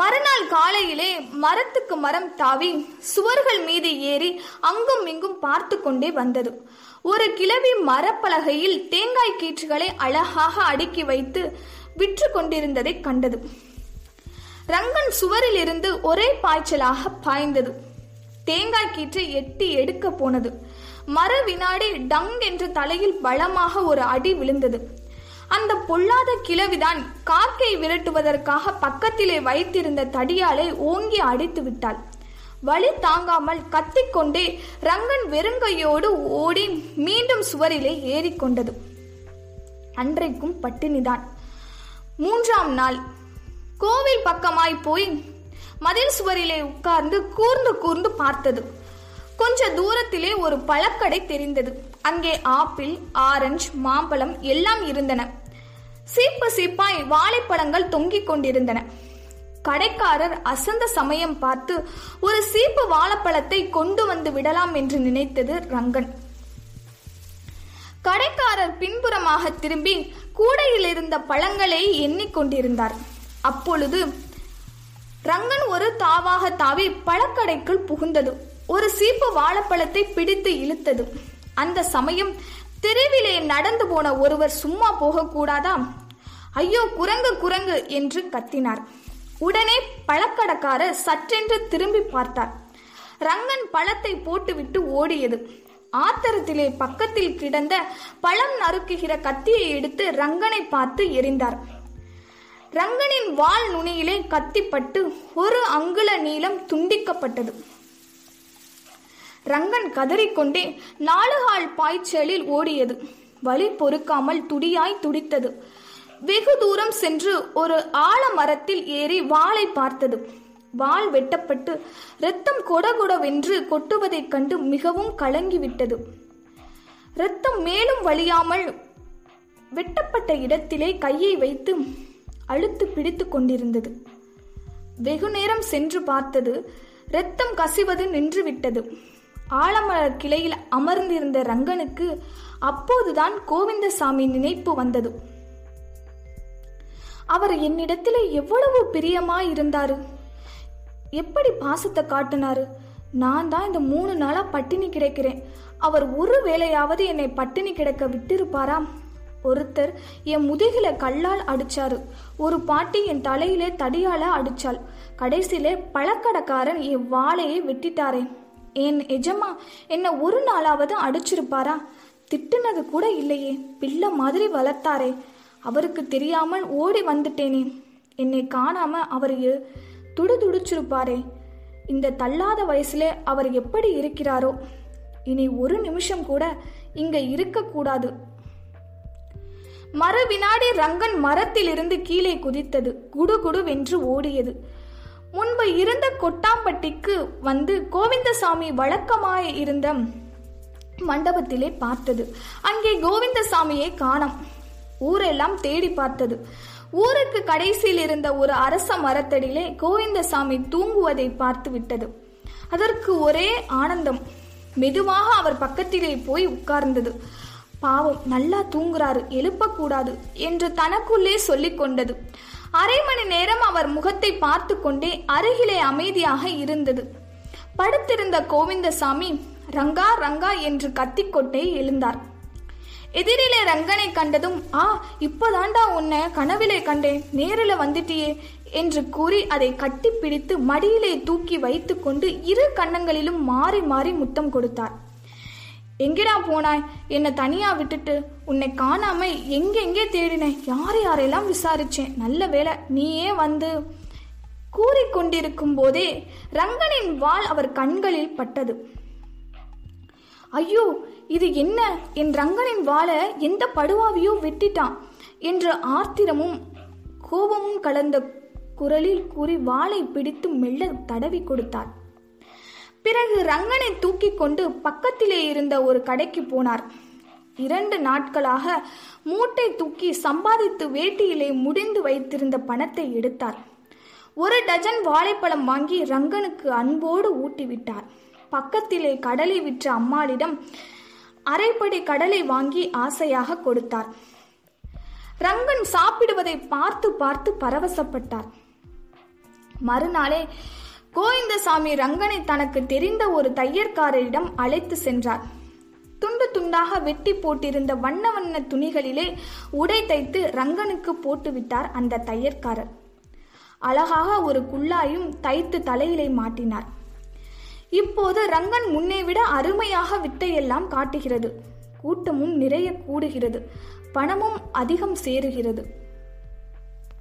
மறுநாள் காலையிலே மரத்துக்கு மரம் தாவி சுவர்கள் மீது ஏறி அங்கும் இங்கும் பார்த்து கொண்டே வந்தது. ஒரு கிளவி மரப்பலகையில் தேங்காய் கீற்றுகளை அழகாக அடுக்கி வைத்து விற்று கொண்டிருந்ததை கண்டது. ரங்கன் சுவரில் இருந்து ஒரே பாய்ச்சலாக பாய்ந்தது. தேங்காய் கீற்றை எட்டி எடுக்க போனது. மர வினாடி டங் என்று தலையில் பலமாக ஒரு அடி விழுந்தது. அந்த பொல்லாத கிழவிதான் காக்கை விரட்டுவதற்காக பக்கத்திலே வைத்திருந்த தடியாலை ஓங்கி அடித்து விட்டாள். வலி தாங்காமல் கத்திக்கொண்டே ரங்கன் வெறுங்கையோடு ஓடி மீண்டும் சுவரிலே ஏறிக்கொண்டது. அன்றைக்கும் பட்டினிதான். மூன்றாம் நாள் கோவில் பக்கமாய் போய் மதில் சுவரிலே உட்கார்ந்து கூர்ந்து கூர்ந்து பார்த்தது. கொஞ்ச தூரத்திலே ஒரு பழக்கடை தெரிந்தது. அங்கே ஆப்பிள் ஆரஞ்சு மாம்பழம் எல்லாம் இருந்தன. சீப்பு சீப்பாய் வாழைப்பழங்கள் தொங்கிக் கொண்டிருந்தன. கடைக்காரர் அசந்த சமயம் பார்த்து ஒரு சீப்பு வாழைப்பழத்தை கொண்டு வந்து விடலாம் என்று நினைத்தது ரங்கன். கடைக்காரர் பின்புறமாக திரும்பி கூடையில் இருந்த பழங்களை எண்ணிக்கொண்டிருந்தார் அப்பொழுது ரங்கன் ஒரு தாவாக தாவி பழக்கடைக்குள் புகுந்தது. ஒரு சீப்பு வாழைப்பழத்தை பிடித்து இழுத்தது. அந்த சமயம் தெருவிலே நடந்து போன ஒருவர் சும்மா போகக்கூடாதா? ஐயோ குரங்கு குரங்கு என்று கத்தினார். உடனே பழக்கடைக்காரர் சற்றென்று திரும்பி பார்த்தார். ரங்கன் பழத்தை போட்டுவிட்டு ஓடியது. ஆத்திரத்திலே பக்கத்தில் கிடந்த பழம் நறுக்குகிற கத்தியை எடுத்து ரங்கனை பார்த்து எரிந்தார். ரங்கனின் வால் நுனியிலே கத்திப்பட்டு ஒரு அங்குல நீளம் துண்டிக்கப்பட்டது. ரங்கன் கதறிக்கொண்டே நாலுகால் பாய்ச்சலில் ஓடியது. வலி பொறுக்காமல் துடியாய் துடித்தது. வெகு தூரம் சென்று ஒரு ஆலமரத்தில் ஏறி வாளை பார்த்தது. வாள் வெட்டப்பட்டு இரத்தம் கொடகொடவென்று கொட்டுவதைக் கண்டு மிகவும் கலங்கிவிட்டது. இரத்தம் மேலும் வழியாமல் வெட்டப்பட்ட இடத்திலே கையை வைத்து அழுத்து பிடித்து கொண்டிருந்தது. வெகு நேரம் சென்று பார்த்தது ரத்தம் கசிவது நின்றுவிட்டது. ஆலமலர் கிளையில் அமர்ந்திருந்த ரங்கனுக்கு அப்போதுதான் கோவிந்தசாமி நினைப்பு வந்தது. அவர் என்னிடத்திலே எவ்வளவு பிரியமாய் இருந்தாரு எப்படி பாசத்தை காட்டினாரு? நான் தான் இந்த மூணு நாளா பட்டினி கிடைக்கிறேன். அவர் ஒரு வேளையாவது என்னை பட்டினி கிடக்க விட்டிருப்பாராம் ஒருத்தர் என் முதுகில கல்லால் அடிச்சாரு. ஒரு பாட்டி என் தலையிலே தடியால அடிச்சாள். கடைசியிலே பழக்கடைக்காரன் என் வாழையை வெட்டிட்டாரே. என் எஜமா என்ன ஒரு நாளாவது அடிச்சிருப்பாரா? திட்டுனது கூட இல்லையே. பிள்ளை மாதிரி வளர்த்தாரே. அவருக்கு தெரியாமல் ஓடி வந்துட்டேனே. என்னை காணாம அவர் துடுதுடிச்சிருப்பாரே. இந்த தள்ளாத வயசுல அவர் எப்படி இருக்கிறாரோ? இனி ஒரு நிமிஷம் கூட இங்க இருக்கக்கூடாது. மர வினாடி ரங்கன் மரத்திலிருந்து கீழே குதித்தது. குடுகுடுவென்று ஓடியது. முன்பு இருந்த கொட்டாம்பட்டிக்கு வந்து கோவிந்தசாமி வழக்கமாய் இருந்த மண்டபத்திலே பார்த்தது. அங்கே கோவிந்தசாமியை காணோம். ஊரெல்லாம் தேடி பார்த்தது. ஊருக்கு கடைசியில் இருந்த ஒரு அரச மரத்தடியிலே கோவிந்தசாமி தூங்குவதை பார்த்து விட்டது. அதற்கு ஒரே ஆனந்தம். மெதுவாக அவர் பக்கத்திலே போய் உட்கார்ந்தது. பாவம் நல்லா தூங்குறாரு எழுப்பக்கூடாது என்று தனக்குள்ளே சொல்லிக் கொண்டது. அரை மணி நேரம் அவர் முகத்தை பார்த்து கொண்டே அருகிலே அமைதியாக இருந்தது. படுத்திருந்த கோவிந்தசாமி ரங்கா ரங்கா என்று கத்திக்கொண்டே எழுந்தார். எதிரிலே ரங்கனை கண்டதும் ஆ இப்போதாண்டா உன்னை கனவிலே கண்டேன் நேரில் வந்துட்டியே என்று கூறி அதை கட்டிப்பிடித்து மடியிலே தூக்கி வைத்துக்கொண்டு இரு கன்னங்களிலும் மாறி மாறி முத்தம் கொடுத்தார். எங்கடா போனாய்? என்னை தனியா விட்டுட்டு உன்னை காணாம எங்கெங்கே தேடினேன்? யார் யாரெல்லாம் விசாரிச்சேன்? நல்ல வேலை நீயே வந்து கூறிக்கொண்டிருக்கும் போதே ரங்கனின் வாள் அவர் கண்களில் பட்டது. ஐயோ இது என்ன? என் ரங்கனின் வாழை எந்த படுவாவியோ வெட்டிட்டான் என்ற ஆத்திரமும் கோபமும் கலந்த குரலில் கூறி வாளை பிடித்து மெல்ல தடவி கொடுத்தார் பிறகு ரங்கனை தூக்கி கொண்டு பக்கத்திலே இருந்த ஒரு கடைக்கு போனார். இரண்டு நாட்களாக மூட்டை தூக்கி சம்பாதித்து வேட்டியிலே முடிந்து வைத்திருந்த பணத்தை எடுத்தார். ஒரு டஜன் வாழைப்பழம் வாங்கி ரங்கனுக்கு அன்போடு ஊட்டிவிட்டார். பக்கத்திலே கடலை விற்ற அம்மாளிடம் அரைப்படி கடலை வாங்கி ஆசையாக கொடுத்தார். ரங்கன் சாப்பிடுவதை பார்த்து பார்த்து பரவசப்பட்டார். மறுநாளே கோவிந்தசாமி ரங்கனை தனக்கு தெரிந்த ஒரு தையற்காரரிடம் அழைத்து சென்றார். துண்டு துண்டாக வெட்டி போட்டிருந்த வண்ண வண்ண துணிகளிலே உடை தைத்து ரங்கனுக்கு போட்டுவிட்டார் அந்த தையற்காரர். அழகாக ஒரு குள்ளாயும் தைத்து தலையிலே மாட்டினார். இப்போது ரங்கன் முன்னே விட அருமையாக வித்தையெல்லாம் காட்டுகிறது. கூட்டமும் நிறைய கூடுகிறது. பணமும் அதிகம் சேருகிறது.